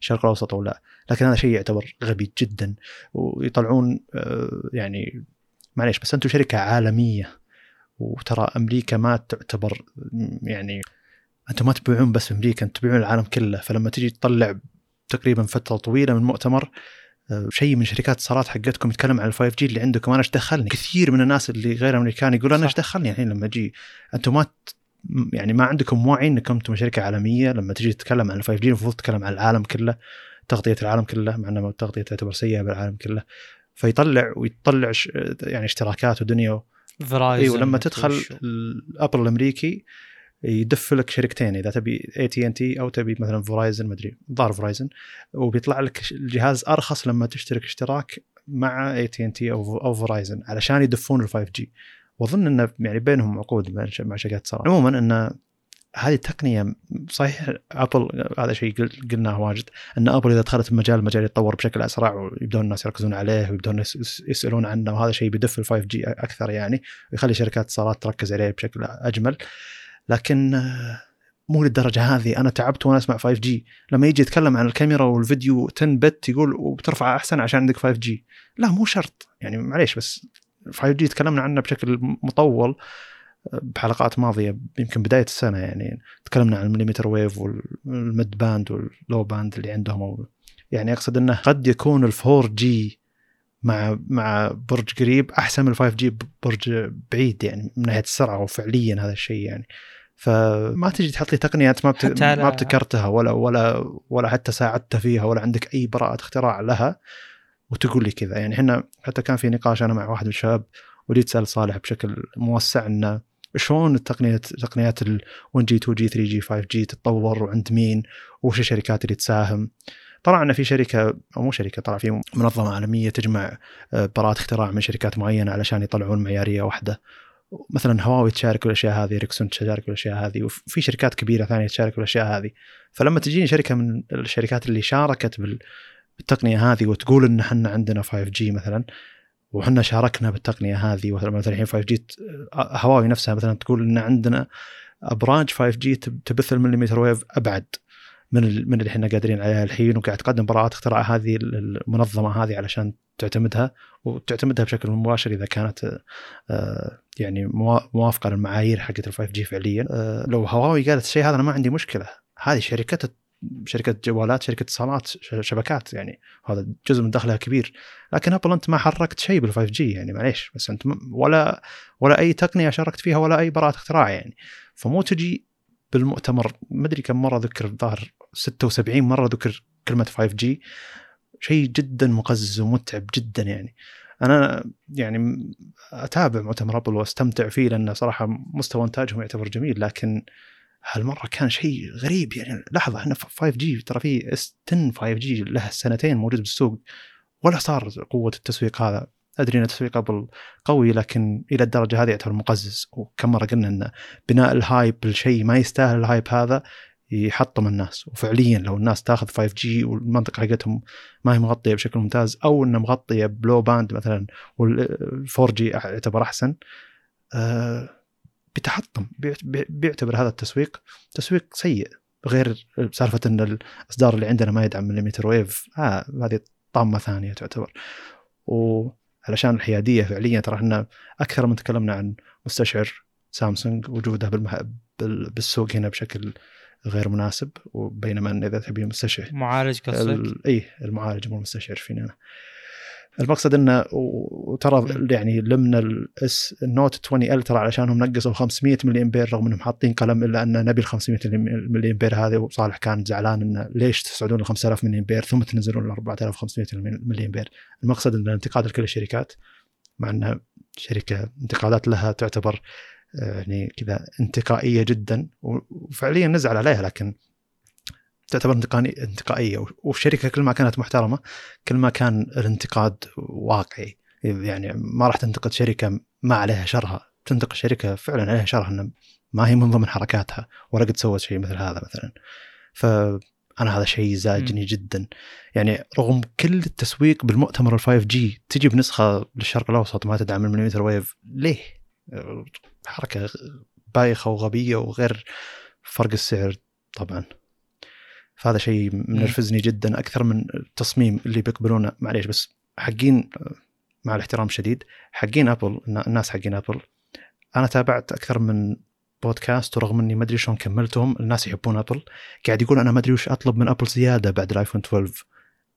الشرق الأوسط أو لا لكن هذا شيء يعتبر غبي جدا ويطلعون آه، يعني معليش بس أنتم شركة عالمية وترى أمريكا ما تعتبر يعني أنتم ما تبيعون بس في أمريكا أنتم تبيعون العالم كله. فلما تجي تطلع تقريبا فترة طويلة من مؤتمر آه، شيء من شركات اتصالات حقتكم يتكلم عن ال five G اللي عندكم. أنا إيش دخلني؟ كثير من الناس اللي غير أمريكان يقول أنا إيش دخلني الحين لما أجي؟ أنتم ما يعني ما عندكم وعي إنكم أنتم شركة عالمية. لما تجي تتكلم عن ال five G المفروض تتكلم عن العالم كله تغطية العالم كله مع ان التغطيه تعتبر سيئة بالعالم كله. فيطلع ويطلع يعني اشتراكات ودنيا. Verizon اي ولما تدخل الأبل الأمريكي يدف لك شركتين إذا تبي اي تي ان تي أو تبي مثلا Verizon ما أدري ظهر Verizon وبيطلع لك الجهاز أرخص لما تشترك اشتراك مع اي تي ان تي أو أو Verizon علشان يدفون ال 5 G وأظن إنه يعني بينهم عقود مع شركات اتصالات عموما إنه هذه التقنية صحيح أبل هذا شيء قلناه واجد أن أبل إذا دخلت المجال المجال يتطور بشكل أسرع ويبدون الناس يركزون عليه ويبدون يسألون عنه وهذا شيء بيدفع ال 5 G أكثر يعني ويخلي شركات الاتصالات تركز عليه بشكل أجمل. لكن مو للدرجة هذه. أنا تعبت وأنا أسمع 5 G لما يجي يتكلم عن الكاميرا والفيديو 10 bit يقول وبترفع أحسن عشان عندك 5 G لا مو شرط. يعني معليش بس 5 G تكلمنا عنه بشكل مطول. بحلقات ماضية يمكن بداية السنة يعني تكلمنا عن ال millimeter wave وال mid band وال low band اللي عندهم يعني أقصد إنه قد يكون ال 4 G مع مع برج قريب أحسن من ال 5 G برج بعيد يعني من ناحية السرعة وفعليا هذا الشيء يعني. فما تجي تحط لي تقنيات ما بت... ما ابتكرتها ولا ولا ولا حتى ساعدت فيها ولا عندك أي براءة اختراع لها وتقول لي كذا. يعني إحنا حتى كان في نقاش أنا مع واحد من الشباب ودي أسأل صالح بشكل موسع إنه شلون التقنيه تقنيات ال 1 جي 2 جي 3 جي 5 جي تتطور وعند مين وش الشركات اللي تساهم. طلع إن في شركة أو مو شركة طلع في منظمة عالمية تجمع آه، براءات اختراع من شركات معينة علشان يطلعون معيارية واحدة. مثلا هواوي تشارك الاشياء هذه إريكسون تشارك الاشياء هذه وفي شركات كبيرة ثانية تشارك الاشياء هذه. فلما تجيني شركة من الشركات اللي شاركت بالتقنية هذه وتقول إن إحنا عندنا 5 G مثلا وحنا شاركنا بالتقنية هذه مثلا الحين 5 G هواوي نفسها مثلا تقول إن عندنا أبراج 5 G تبث ال millimeter wave أبعد من من اللي إحنا قادرين عليها الحين وقاعد تقدم براءات اختراع هذه المنظمة هذه علشان تعتمدها وتعتمدها بشكل مباشر إذا كانت آه، يعني موافقة للمعايير حقت ال 5 G فعليا. آه، لو هواوي قالت الشيء هذا أنا ما عندي مشكلة هذه شركه شركة جوالات شركة اتصالات شبكات يعني هذا جزء من دخلها كبير. لكن ابل أنت ما حركت شيء بال 5 G يعني معليش بس أنت ولا ولا أي تقنية شاركت فيها ولا أي براءة اختراع يعني. فمو تجي بالمؤتمر ما أدري كم مرة ذكر الظاهر 76 مرة ذكر كلمة 5 G شيء جدا مقزز ومتعب جدا يعني. أنا يعني أتابع مؤتمر ابل وأستمتع فيه لأنه صراحة مستوى إنتاجهم يعتبر جميل لكن هالمرة كان شيء غريب يعني لحظة إحنا 5 جي ترى في اس 10 5 جي له سنتين موجود بالسوق ولا صار قوة التسويق هذا. أدري إن تسويق ابل قوي لكن إلى الدرجة هذه يعتبر مقزز. وكم مرة قلنا إن بناء ال hype لشيء ما يستاهل ال hype هذا يحطم الناس. وفعليا لو الناس تاخذ 5 G والمنطقة حقتهم ما هي مغطية بشكل ممتاز أو إنها مغطية ب low band مثلا وال 4 G يعتبر أحسن أه بيتحطم بيعتبر هذا التسويق تسويق سيء غير سالفة إن الإصدار اللي عندنا ما يدعم مليمتر ويف آه هذه طامة ثانية تعتبر وعلشان الحيادية فعليا ترى إحنا أكثر من تكلمنا عن مستشعر سامسونج وجوده بالمح... بالسوق هنا بشكل غير مناسب وبينما ان إذا تبي مستشعر معالج قصدك؟ ال... اي المعالج مو المستشعر فينا أنا. المقصد إنه وترى يعني لمنا الاس النوت 20 ال ترى علشانهم نقصوا 500 ملي امبير رغم إنهم حاطين قلم إلا أن نبي ال 500 ملي امبير هذه وصالح كان زعلان إنه ليش تصعدون ل 5000 ملي امبير ثم تنزلون ل 4500 ملي امبير المقصد إن الانتقاد لكل الشركات مع إنها شركة انتقادات لها تعتبر آه، يعني كذا انتقائية جدا وفعليا نزعل عليها لكن تعتبر انتقائية. والشركة كل ما كانت محترمة كل ما كان الانتقاد واقعي. يعني ما راح تنتقد شركة ما عليها شرها. تنتقد شركة فعلا عليها شرها إنه ما هي من ضمن حركاتها ولا قد سوت شيء مثل هذا مثلا. فانا هذا شيء زاعجني جدا. يعني رغم كل التسويق بالمؤتمر ال 5 G تجي بنسخة للشرق الأوسط ما تدعم ال millimeter wave ليه؟ حركة بايخة وغبية وغير فرق السعر طبعا. فهذا شيء منرفزني جدا أكثر من التصميم اللي بيقبلونه. معليش بس حقين مع الاحترام الشديد حقين أبل الناس حقين أبل. أنا تابعت أكثر من بودكاست ورغم إني ما أدري شلون كملتهم الناس يحبون أبل. قاعد يقول أنا ما أدري وش أطلب من أبل زيادة بعد الآيفون 12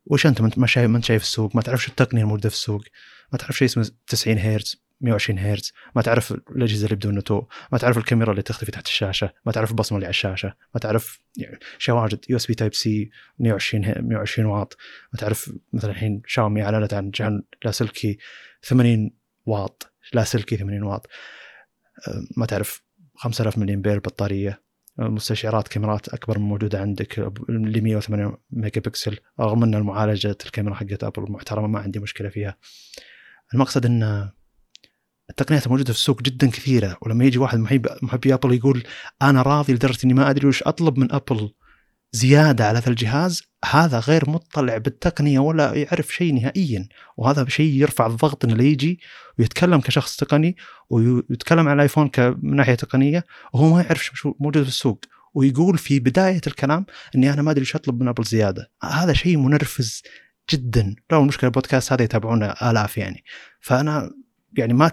وش أنت؟ ما شايف ما أنت شايف السوق؟ ما تعرف شو التقنية الموجودة في السوق؟ ما تعرف شيء اسمه 90 هرتز؟ 120 هرتز. ما تعرف الأجهزة اللي بدون نتوء ما تعرف الكاميرا اللي تختفي تحت الشاشة ما تعرف البصمة اللي على الشاشة ما تعرف يعني شواجد USB type C 120 120 واط. ما تعرف مثلا الحين شاومي اعلنت عن جهاز لاسلكي 80 واط. لاسلكي 80 واط. ما تعرف 5000 ملي امبير بطاريه مستشعرات كاميرات أكبر من موجودة عندك ل 108 ميجا بكسل رغم إن المعالجة الكاميرا حقت أبل محترمة ما عندي مشكلة فيها. المقصد إنه التقنيات الموجودة في السوق جدا كثيرة ولما يجي واحد محب محبي أبل يقول أنا راضي لدرجة إني ما أدري وش أطلب من أبل زيادة على هذا الجهاز هذا غير مطلع بالتقنية ولا يعرف شيء نهائيا وهذا شيء يرفع الضغط إنه يجي ويتكلم كشخص تقني ويتكلم عن الايفون من ناحية تقنية وهو ما يعرف شو موجود في السوق ويقول في بداية الكلام إني أنا ما أدري إيش أطلب من أبل زيادة. هذا شيء منرفز جدا. لو المشكلة البودكاست هذا يتابعونه آلاف يعني. فأنا يعني ما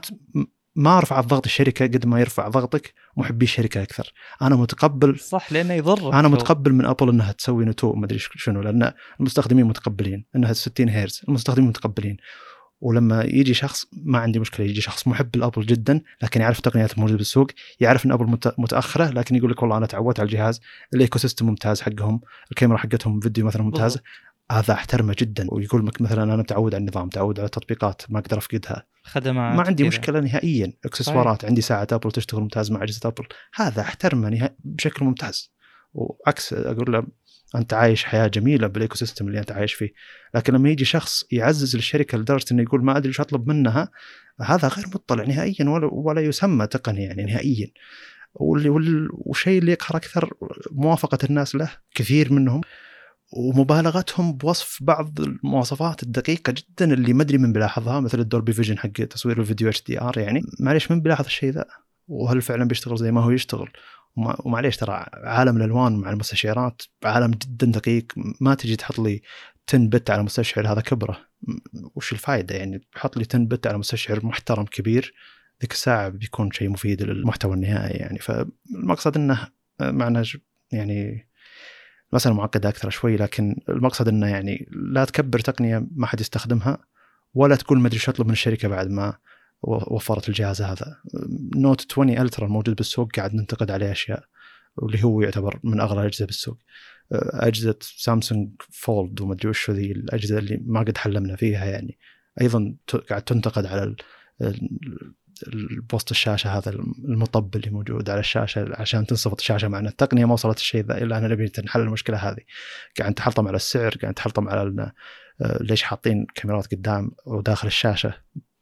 ما ارفع ضغط الشركة قد ما يرفع ضغطك محبي الشركة أكثر. أنا متقبل صح لأنه يضر أنا متقبل من أبل إنها تسوي نتوء ما أدري شنو لأن المستخدمين متقبلين إنها 60 هرتز المستخدمين متقبلين. ولما يجي شخص ما عندي مشكلة يجي شخص محب لأبل جدا لكن يعرف التقنيات الموجوده بالسوق يعرف إن أبل متأخرة لكن يقول لك والله أنا تعودت على الجهاز ال ecosystem ممتاز حقهم الكاميرا حقتهم فيديو مثلا ممتازه هذا أحترمه جدا. ويقول لك مثلا أنا متعود على النظام متعود على التطبيقات ما أقدر أفقدها. خدمات ما عندي كدا. مشكلة نهائيا. إكسسوارات عندي ساعه أبل تشتغل ممتاز مع اجهزه أبل. هذا أحترمه بشكل ممتاز. وعكس أقول له أنت عايش حياة جميلة بال ecosystem اللي أنت عايش فيه. لكن لما يجي شخص يعزز الشركة لدرجة إنه يقول ما أدري إيش أطلب منها هذا غير مطلع نهائيا ولا, ولا يسمى تقني يعني نهائيا. واللي والشيء اللي يقهر أكثر موافقة الناس له كثير منهم ومبالغتهم بوصف بعض المواصفات الدقيقة جدا اللي ما أدري من بيلاحظها مثل ال Dolby Vision حق تصوير الفيديو HDR. يعني معليش من بيلاحظ الشيء ذا؟ وهل فعلا بيشتغل زي ما هو يشتغل؟ ومعليش ترى عالم الألوان مع المستشعرات عالم جدا دقيق. ما تجي تحط لي 10 بت على مستشعر هذا كبرة. وش الفائده يعني حط لي 10 بت على مستشعر محترم كبير ذيك الساعة بيكون شيء مفيد للمحتوى النهائي يعني. فالمقصد إنه معنا يعني مسألة معقدة أكثر شوي لكن المقصد أنه يعني لا تكبر تقنية ما حد يستخدمها ولا تقول ما أدري شو أطلب من الشركة بعد ما وفرت الجهاز هذا. Note 20 Ultra الموجود بالسوق قاعد ننتقد عليه أشياء واللي هو يعتبر من اغلى الاجهزه بالسوق. أجهزة سامسونج Fold وما أدري وش ذي الأجهزة اللي ما قد حلمنا فيها يعني. أيضا قاعد تنتقد على اللي بوسط الشاشة هذا المطب اللي موجود على الشاشة عشان تنصفط الشاشة مع ان التقنية ما وصلت الشيء ذا إلا أنا نبي نحل المشكلة هذه. قاعد تحلطم على السعر قاعد تحلطم على ليش حاطين كاميرات قدام وداخل الشاشة.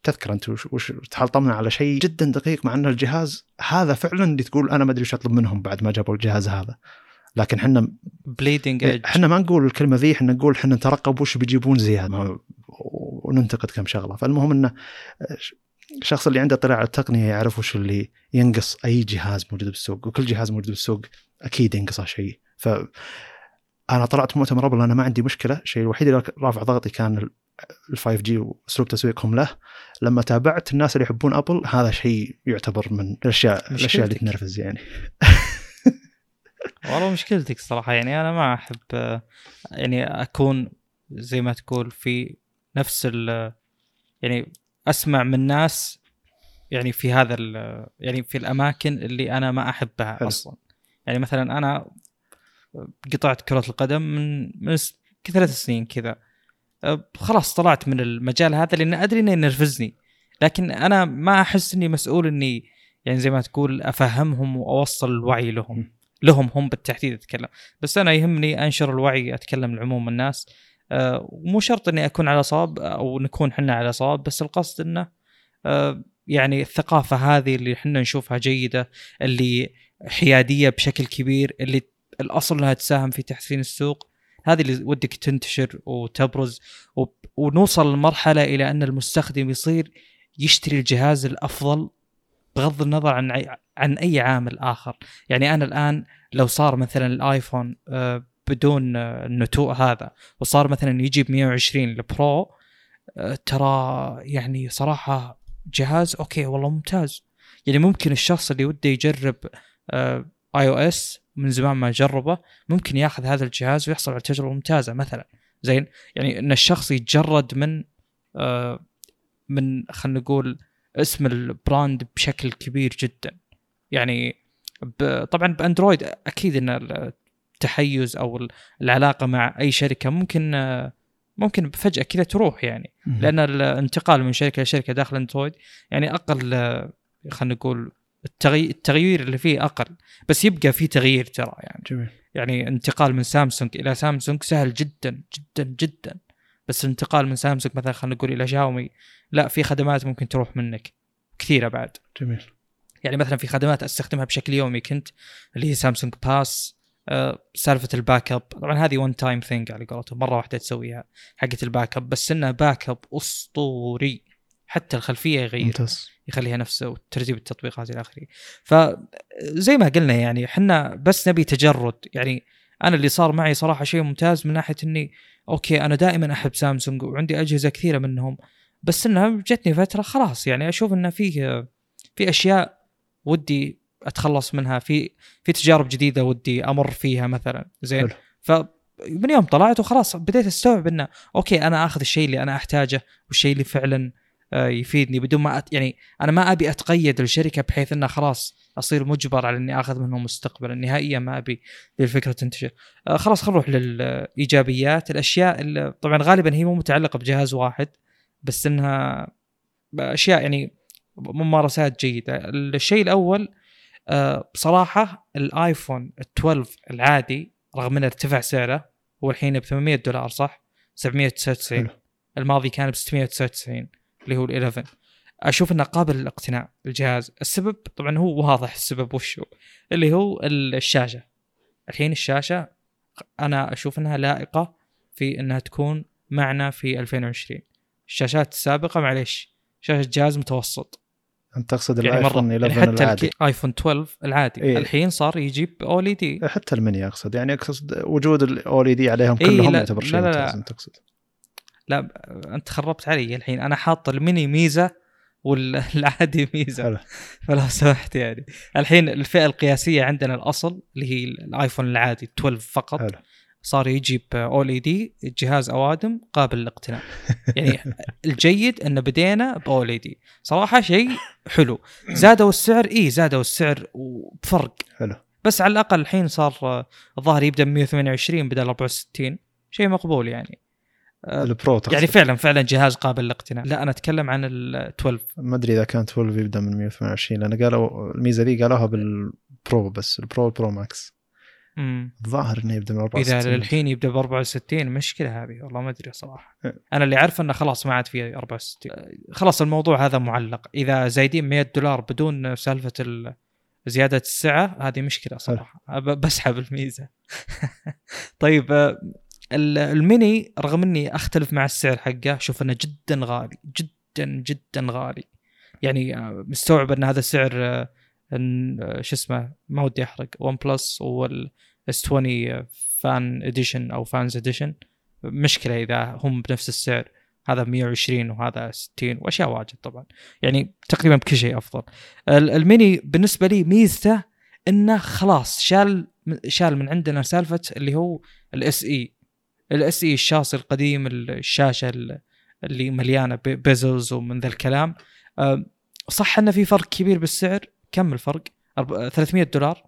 تذكر انت وش, وش تحلطمنا على شيء جدا دقيق مع ان الجهاز هذا فعلا اللي تقول أنا ما أدري وش أطلب منهم بعد ما جابوا الجهاز هذا. لكن إحنا بليدنج إحنا ما نقول الكلمة ذي إحنا نقول إحنا نترقب وش بيجيبون زيادة. وننتقد كم شغلة. فالمهم إنه الشخص اللي عنده اطلاع على التقنية يعرف وش اللي ينقص أي جهاز موجود بالسوق وكل جهاز موجود بالسوق أكيد ينقصه شيء. ف أنا طلعت مؤتمر أبل أنا ما عندي مشكلة. الشيء الوحيد اللي رافع ضغطي كان ال 5 جي وأسلوب تسويقهم له. لما تابعت الناس اللي يحبون أبل هذا شيء يعتبر من الأشياء الأشياء اللي تنرفز يعني. والله مشكلتك صراحة. يعني أنا ما أحب يعني أكون زي ما تقول في نفس ال يعني أسمع من ناس يعني في هذا يعني في الأماكن اللي أنا ما أحبها حلو. أصلا. يعني مثلا أنا قطعت كرة القدم من من ثلاث سنين كذا. أه، خلاص طلعت من المجال هذا لأن أدري إنه ينرفزني. لكن أنا ما أحس إني مسؤول إني يعني زي ما تقول أفهمهم وأوصل الوعي لهم. لهم هم بالتحديد أتكلم. بس أنا يهمني أنشر الوعي أتكلم لعموم الناس. ومو شرط إني أكون على صواب أو نكون إحنا على صواب بس القصد إنه أه يعني الثقافة هذه اللي إحنا نشوفها جيدة اللي حيادية بشكل كبير اللي الأصل إنها تساهم في تحسين السوق هذه اللي ودك تنتشر وتبرز ونوصل لمرحلة إلى أن المستخدم يصير يشتري الجهاز الأفضل بغض النظر عن عن أي عامل آخر. يعني أنا الآن لو صار مثلا الآيفون آه، بدون النتوء هذا. وصار مثلا يجي ب 120 البرو آه، ترى يعني صراحة جهاز okay والله ممتاز. يعني ممكن الشخص اللي وده يجرب iOS من زمان ما جربه ممكن ياخذ هذا الجهاز ويحصل على تجربة ممتازة مثلا. زين يعني إن الشخص يتجرد من آه من خلينا نقول اسم ال brand بشكل كبير جدا. يعني طبعا بأندرويد أكيد إن التحيز أو العلاقة مع أي شركة ممكن ممكن فجأة كذا تروح يعني. لأن الانتقال من شركة لشركه داخل أندرويد يعني أقل خلينا نقول التغي... التغيير اللي فيه أقل. بس يبقى في تغيير ترى يعني. جميل. يعني انتقال من سامسونج إلى سامسونج سهل جدا جدا جدا. بس الانتقال من سامسونج مثلا خلينا نقول إلى شاومي لا في خدمات ممكن تروح منك كثيرة بعد. جميل. يعني مثلا في خدمات أستخدمها بشكل يومي كنت اللي هي سامسونج بس سالفة ال backup طبعا هذه one time thing على قولتهم. مرة واحدة تسويها حقه ال backup بس انها backup أسطوري. حتى الخلفية يغير ممتاز. يخليها نفسه وترتيب التطبيقات إلى آخره. فزي ما قلنا يعني إحنا بس نبي تجرد. يعني أنا اللي صار معي صراحة شيء ممتاز من ناحية إني okay أنا دائما أحب سامسونج وعندي أجهزة كثيرة منهم بس إنها جتني فترة خلاص. يعني أشوف إنه فيه في أشياء ودي أتخلص منها. في في تجارب جديدة ودي أمر فيها مثلا. زين؟ حلو. ف من يوم طلعت وخلاص بديت أستوعب إنه أوكي أنا آخذ الشيء اللي أنا أحتاجه والشيء اللي فعلا آه، يفيدني بدون ما أت... يعني أنا ما أبي أتقيد الشركة بحيث إنه خلاص أصير مجبر على إني آخذ منهم مستقبلا. نهائيا ما أبي ذي الفكرة تنتشر. آه، خلاص خلينا نروح للإيجابيات. الأشياء اللي طبعا غالبا هي مو متعلقة بجهاز واحد بس إنها أشياء يعني ممارسات جيدة. الشيء الأول آه، بصراحة الايفون 12 العادي رغم إنه ارتفع سعره هو الحين ب 800 دولار صح؟ 799 حلو. الماضي كان ب 699 اللي هو ال 11 أشوف إنه قابل للاقتناء الجهاز. السبب طبعا هو واضح السبب وش هو؟ اللي هو الشاشة. الحين الشاشة أنا أشوف إنها لائقة في إنها تكون معنا في 2020 الشاشات السابقة معليش شاشة جهاز متوسط. انت تقصد يعني الايفون مرة 11 يعني حتى العادي. الايفون 12 العادي. إيه. الحين صار يجيب OLED. حتى المني أقصد. يعني أقصد وجود ال OLED عليهم إيه، كلهم يعتبر شيء لا- لا. أنت تقصد. لا أنت خربت علي الحين. أنا حاط الميني ميزة والعادي ميزة. حلو. فلو سمحت يعني. الحين الفئة القياسية عندنا الأصل اللي هي الآيفون العادي 12 فقط. حلو. صار يجيب OLED جهاز أوادم قابل للاقتناء. يعني الجيد إنه بدينا ب OLED صراحة شيء حلو. زادوا السعر إي زادوا السعر وبفرق. حلو. بس على الأقل الحين صار آه، الظاهر يبدأ ب 128 بدل 64 شيء مقبول يعني. آه، ال Pro تقصد؟ يعني فعلا فعلا جهاز قابل للاقتناء. لا أنا أتكلم عن ال 12 ما أدري إذا كان 12 يبدأ من 128 لأن قالوا الميزة دي قالوها بال Pro بس ال Pro ال Pro Max الظاهر إنه يبدأ من 64 إذا للحين يبدأ ب 64 مشكلة هذه والله ما أدري صراحة. إيه. أنا اللي عارفه إنه خلاص ما عاد في 64 خلاص الموضوع هذا معلق. إذا زايدين 100 دولار بدون سالفة ال- زيادة السعه هذه مشكلة صراحة. ب- بسحب الميزة. طيب آه، ال- الميني رغم إني أختلف مع السعر حقه أشوف إنه جدا غالي جدا جدا غالي. يعني آه، مستوعب إن هذا سعر آه، شو اسمه ما ودي أحرق OnePlus وال S20 Fan Edition أو Fans Edition مشكلة إذا هم بنفس السعر هذا 120 وهذا 60 وأشياء واجد طبعا. يعني تقريبا بكل شيء أفضل. ال- الميني بالنسبة لي ميزته إنه خلاص شال شال من عندنا سالفة اللي هو ال SE ال SE الشاصي القديم الشاشة ال- اللي مليانة bezels ومن ذا الكلام. أم، صح إنه في فرق كبير بالسعر كم الفرق؟ أرب- 300 دولار.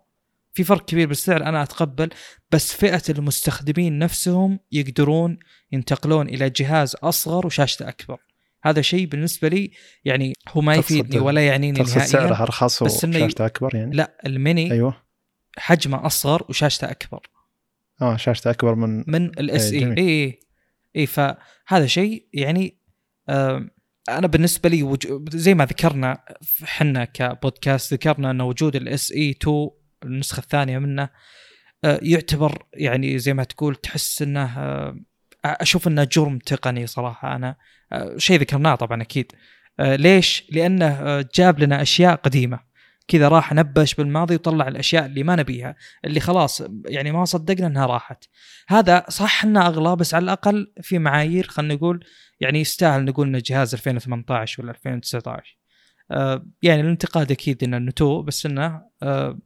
في فرق كبير بالسعر أنا أتقبل بس فئة المستخدمين نفسهم يقدرون ينتقلون إلى جهاز أصغر وشاشته أكبر. هذا شيء بالنسبة لي يعني هو ما يفيدني ولا يعنيني نهائيا سعرها أرخص وشاشته أكبر يعني؟ لا الميني أيوه. حجمه أصغر وشاشته أكبر. آه شاشته أكبر من من ال S A، E. اي اي اي فهذا شيء يعني آم، أنا بالنسبة لي وج... زي ما ذكرنا إحنا كبودكاست ذكرنا أن وجود الاس اي 2 النسخة الثانية منه آه، يعتبر يعني زي ما تقول تحس إنه آه، أشوف إنه جرم تقني صراحة أنا. آه، شيء ذكرناه طبعا أكيد. ليش؟ لأنه جاب لنا أشياء قديمة. كذا راح نبش بالماضي وطلع الأشياء اللي ما نبيها اللي خلاص يعني ما صدقنا إنها راحت. هذا صح إنه أغلى بس على الأقل في معايير خلينا نقول يعني يستاهل نقول إنه جهاز 2018 ولا 2019 آه يعني الانتقاد أكيد إنه نتو بس إنه آه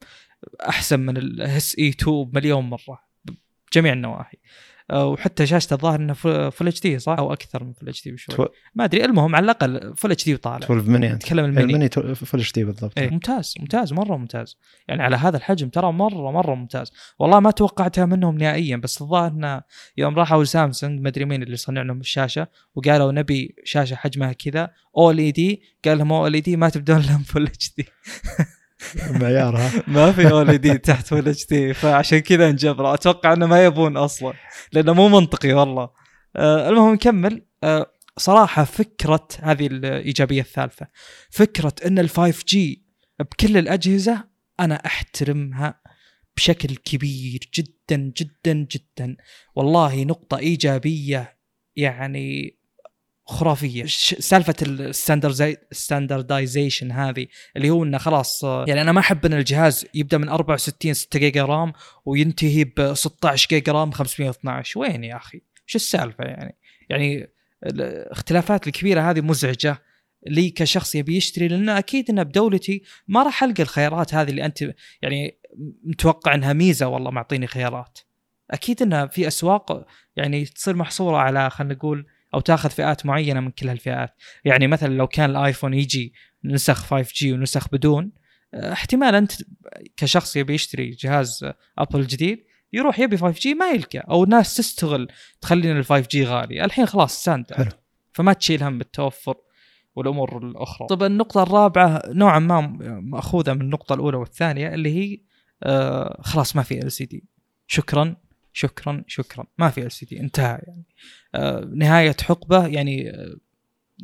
أحسن من ال SE 2 بمليون مرة بجميع النواحي. آه وحتى شاشته الظاهر إنه full HD صح؟ أو أكثر من full HD بشوي. ما أدري. المهم على الأقل full HD وطالع. 12 ميني انت نتكلم ال Mini ال Mini full HD بالضبط. إيه. ممتاز ممتاز مرة ممتاز. يعني على هذا الحجم ترى مرة مرة ممتاز. والله ما توقعتها منهم نهائيا بس الظاهر إنه يوم راحوا سامسونج ما أدري مين اللي صنع لهم الشاشة وقالوا نبي شاشة حجمها كذا OLED قال لهم OLED ما تبدون لهم full HD معيارها. ما في OLED تحت full HD فعشان كذا انجبروا أتوقع إنه ما يبون أصلا لأنه مو منطقي والله. آه المهم نكمل. آه صراحة فكرة هذه الإيجابية الثالثة فكرة إن ال 5G بكل الأجهزة أنا أحترمها بشكل كبير جدا جدا جدا. والله نقطة إيجابية يعني خرافية سالفة ال standardization هذه اللي هو إنه خلاص آه، يعني أنا ما أحب إن الجهاز يبدأ من 64 6 giga RAM وينتهي ب 16 giga RAM 512 وين يا أخي؟ شو السالفة يعني؟ يعني الاختلافات الكبيرة هذه مزعجة لي كشخص يبي يشتري لأن أكيد انه بدولتي ما راح ألقى الخيارات هذه اللي أنت يعني متوقع إنها ميزة والله معطيني خيارات أكيد انها في أسواق يعني تصير محصورة على خلينا نقول أو تاخذ فئات معينة من كل هالفئات يعني مثلا لو كان الآيفون يجي نسخ 5G ونسخ بدون آه، احتمال أنت كشخص يبي يشتري جهاز أبل جديد يروح يبي 5G ما يلقى أو الناس تستغل تخلي ال 5G غالي الحين خلاص standard حلو. فما تشيل هم بالتوفر والأمور الأخرى. طب النقطة الرابعة نوعا ما مأخوذة من النقطة الأولى والثانية اللي هي آه خلاص ما في LCD. شكرا شكرا شكرا. ما في LCD انتهى يعني. آه نهاية حقبة يعني آه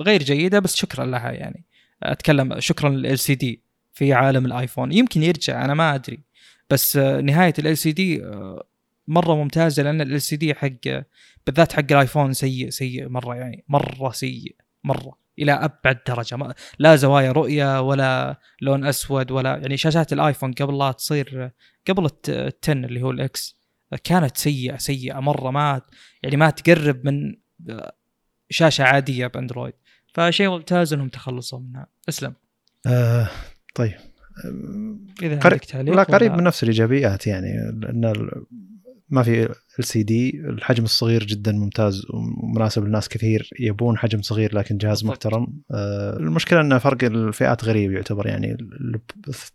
غير جيدة بس شكرا لها يعني. أتكلم شكرا لل LCD في عالم الآيفون. يمكن يرجع أنا ما أدري. بس آه نهاية ال LCD مرة ممتازة لأن ال LCD حق بالذات حق الآيفون سيء سيء مرة يعني مرة سيء مرة. إلى أبعد درجة. ما لا زوايا رؤية ولا لون أسود ولا يعني شاشات الآيفون قبل لا تصير قبل الت- 10 اللي هو الإكس. كانت سيئة سيئة. مرة ما يعني ما تقرب من شاشة عادية بأندرويد. فشيء ممتاز إنهم تخلصوا منها. أسلم. آه طيب. إذا قريب لا قريب من نفس الإيجابيات يعني ال- ما في LCD الحجم الصغير جدا ممتاز ومناسب للناس كثير يبون حجم صغير لكن جهاز. محترم. آه المشكلة إن فرق الفئات غريب يعتبر يعني ال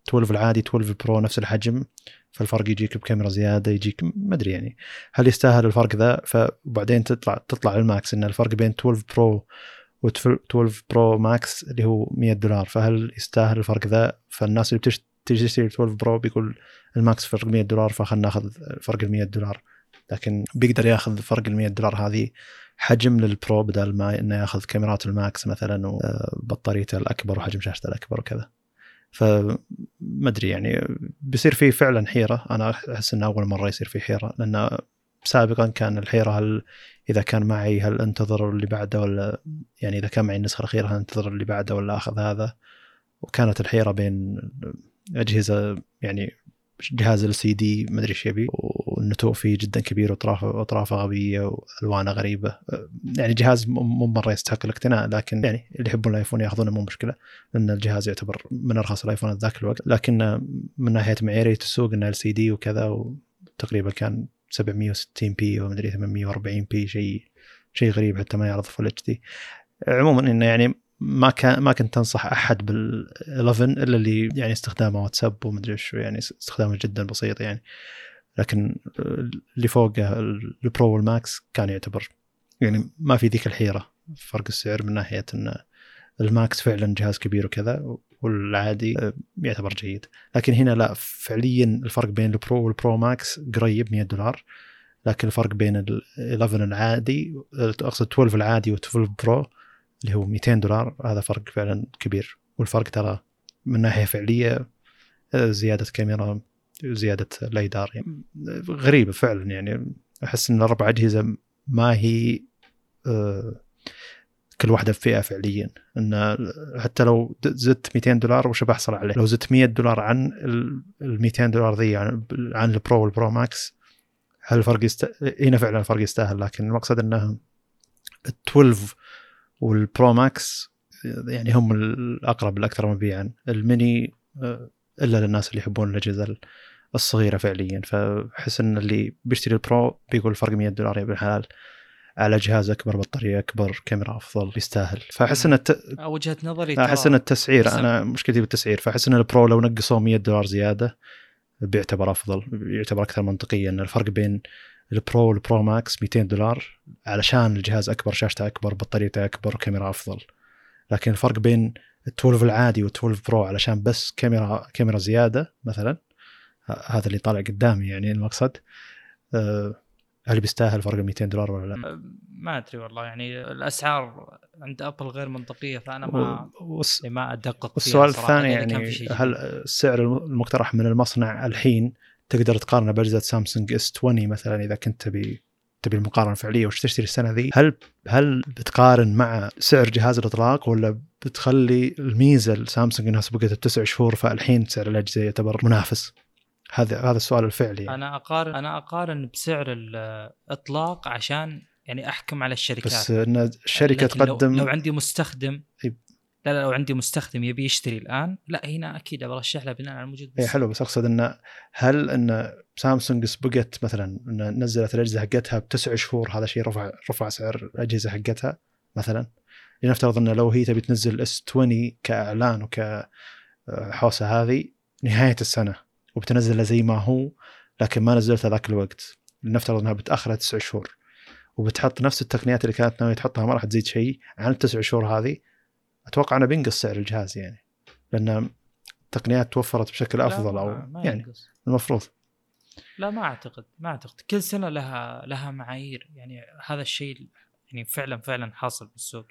12 العادي 12 برو نفس الحجم فالفرق يجيك بكاميرا زيادة يجيك ما أدري يعني هل يستاهل الفرق ذا؟ فبعدين تطلع تطلع الماكس إن الفرق بين 12 برو و12 برو ماكس اللي هو 100 دولار فهل يستاهل الفرق ذا؟ فالناس اللي بتشت- تجي تشتري 12 برو بيقول الماكس فرق 100 دولار فخلنا ناخذ فرق ال 100 دولار. لكن بيقدر ياخذ فرق ال 100 دولار. هذه حجم للبرو بدل ما إنه ياخذ كاميرات الماكس مثلا وبطاريته الأكبر وحجم شاشته الأكبر وكذا. فما أدري يعني بيصير في فعلا حيرة. أنا أحس إنه أول مرة يصير في حيرة. لأن سابقا كان الحيرة هل إذا كان معي هل أنتظر اللي بعده ولا يعني إذا كان معي النسخة الأخيرة هل أنتظر اللي بعده ولا أخذ هذا. وكانت الحيرة بين أجهزة يعني جهاز ال سي دي ما أدري إيش يبي والنتوء فيه جدا كبير وأطرافه اطرافه غبية وألوانه غريبة. يعني جهاز مو مرة يستحق الاقتناء لكن يعني اللي يحبون الآيفون ياخذونه مو مشكلة لأن الجهاز يعتبر من أرخص الآيفونات ذاك الوقت. لكن من ناحية معياريه السوق إنه LCD وكذا وتقريبا كان 760 p ومدري 840 p شيء شيء غريب حتى ما يعرض full HD عموما إنه يعني ما كان ما كنت أنصح أحد بال 11 إلا اللي يعني استخدامه واتساب ومدري إيش يعني استخدامه جدا بسيط يعني. لكن اللي فوقه البرو والماكس كان يعتبر يعني ما في ذيك الحيرة. فرق السعر من ناحية إن الماكس فعلا جهاز كبير وكذا والعادي يعتبر جيد. لكن هنا لا فعليا الفرق بين البرو والبرو ماكس قريب 100 دولار. لكن الفرق بين ال 11 العادي أقصد 12 العادي و12 برو اللي هو 200 دولار هذا فرق فعلا كبير. والفرق ترى من ناحية فعلية زيادة كاميرا زيادة ال LiDAR يعني غريبة فعلا. يعني أحس إن الأربع أجهزة ما هي آه، كل واحدة بفئة فعليا. إن حتى لو زدت 200 دولار وش بحصل عليه؟ لو زدت 100 دولار عن ال 200 دولار ذي عن, عن البرو والبرو ماكس هل الفرق يست... هنا فعلا الفرق يستاهل. لكن المقصد إنه ال 12 والبرو ماكس يعني هم الأقرب الأكثر مبيعا. الميني آه، إلا للناس اللي يحبون الأجهزة الصغيرة فعليا. فأحس إن اللي بيشتري البرو بيقول الفرق 100 دولار يا ابن الحلال. على جهاز أكبر بطارية أكبر كاميرا أفضل يستاهل. فأحس إن الت... وجهة نظري أحس إن التسعير أنا مشكلتي بالتسعير. فأحس إن البرو لو نقصوا 100 دولار زيادة بيعتبر أفضل بيعتبر أكثر منطقيا. ان الفرق بين البرو والبرو ماكس 200 دولار علشان الجهاز أكبر شاشته أكبر بطاريته أكبر وكاميرا أفضل. لكن الفرق بين ال 12 العادي وال 12 برو علشان بس كاميرا كاميرا زيادة مثلا هذا اللي طالع قدامي يعني المقصد. أه هل بيستاهل فرق 200 دولار ولا لا؟ ما أدري والله يعني الأسعار عند أبل غير منطقية فأنا ما وس... ما أدقق والسؤال الثاني يعني هل السعر المقترح من المصنع الحين تقدر تقارنه بأجهزة سامسونج إس 20 مثلا إذا كنت تبي تبي المقارنة الفعلية وش تشتري السنة ذي هل هل بتقارن مع سعر جهاز الإطلاق ولا بتخلي الميزة لسامسونج إنها سبقت بتسع شهور فالحين سعر الأجهزة يعتبر منافس هذا هذا السؤال الفعلي يعني. أنا أقارن أنا أقارن بسعر الإطلاق عشان يعني أحكم على الشركات بس إن الشركة لكن لو, تقدم لو عندي مستخدم. لا لا لو عندي مستخدم يبي يشتري الآن لا هنا أكيد برشح له بناء على الموجود اي حلو بس أقصد انه هل إن سامسونج سبقت مثلا إن نزلت الأجهزة حقتها بتسع شهور هذا شيء رفع رفع سعر الأجهزة حقتها مثلا؟ لنفترض انه لو هي تبي تنزل اس 20 كإعلان وكحوسه هذه نهاية السنة وبتنزله زي ما هو لكن ما نزلته ذاك الوقت لنفترض إنها بتأخرها تسع شهور وبتحط نفس التقنيات اللي كانت ناوية تحطها ما راح تزيد شيء عن التسع شهور هذه أتوقع أنه بينقص سعر الجهاز يعني لأن التقنيات توفرت بشكل أفضل أو ما يعني ينقص. المفروض. لا ما أعتقد ما أعتقد. كل سنة لها لها معايير. يعني هذا الشيء يعني فعلا فعلا حاصل بالسوق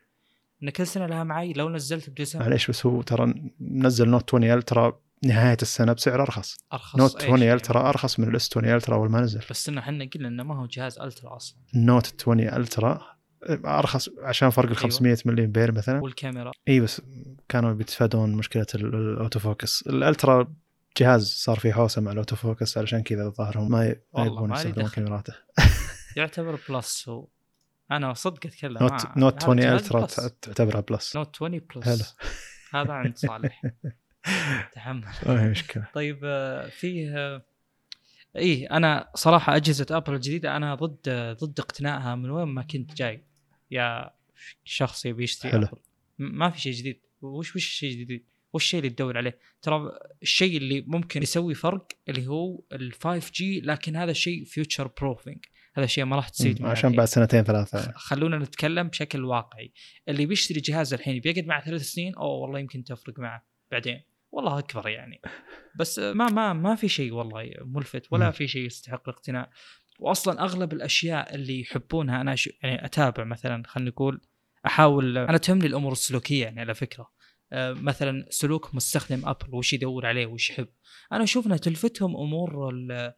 إن كل سنة لها معايير. لو نزلت بديسمبر معليش بس هو ترى منزل نوت 20 الترا نهاية السنة بسعر أرخص. أرخص نوت إيش 20 يعني. الترا أرخص من الاس 20 الترا أول ما نزل. بس إنه إحنا قلنا إنه ما هو جهاز الترا أصلا. النوت 20 الترا أرخص عشان فرق ال 500 ملي امبير مثلا. والكاميرا. إي بس كانوا بيتفادون مشكلة ال- ال auto focus الألترا جهاز صار فيه حوسة مع ال auto focus علشان كذا الظاهر هم ما يبغون يستخدمون. كاميراته. يعتبر بلس هو أنا صدق أتكلم. نوت نوت هذا 20 جهاز الترا تعتبرها بلس. نوت 20 بلس حلو. هذا عند صالح. تحمل. ما مشكلة. طيب آه، فيه آه، إيه أنا صراحة أجهزة ابل الجديدة أنا ضد آه، ضد اقتنائها من وين ما كنت جاي. يا شخص يبي يشتري. ابل م- ما في شيء جديد وش وش الشيء الجديد؟ وش الشيء اللي تدور عليه؟ ترى الشيء اللي ممكن يسوي فرق اللي هو ال 5G لكن هذا شيء future proofing هذا شيء ما راح منه عشان. بعد سنتين ثلاثة خلونا نتكلم بشكل واقعي اللي بيشتري جهاز الحين بيقعد معه ثلاث سنين أو والله يمكن تفرق معه بعدين والله أكبر يعني بس ما ما ما في شيء والله ملفت ولا مم. في شيء يستحق الاقتناء واصلا أغلب الأشياء اللي يحبونها أنا ش... يعني أتابع مثلا خلينا نقول أحاول أنا تهمني الأمور السلوكية يعني على فكرة. آه، مثلا سلوك مستخدم أبل وش يدور عليه وش يحب. أنا أشوف إنها تلفتهم أمور ال-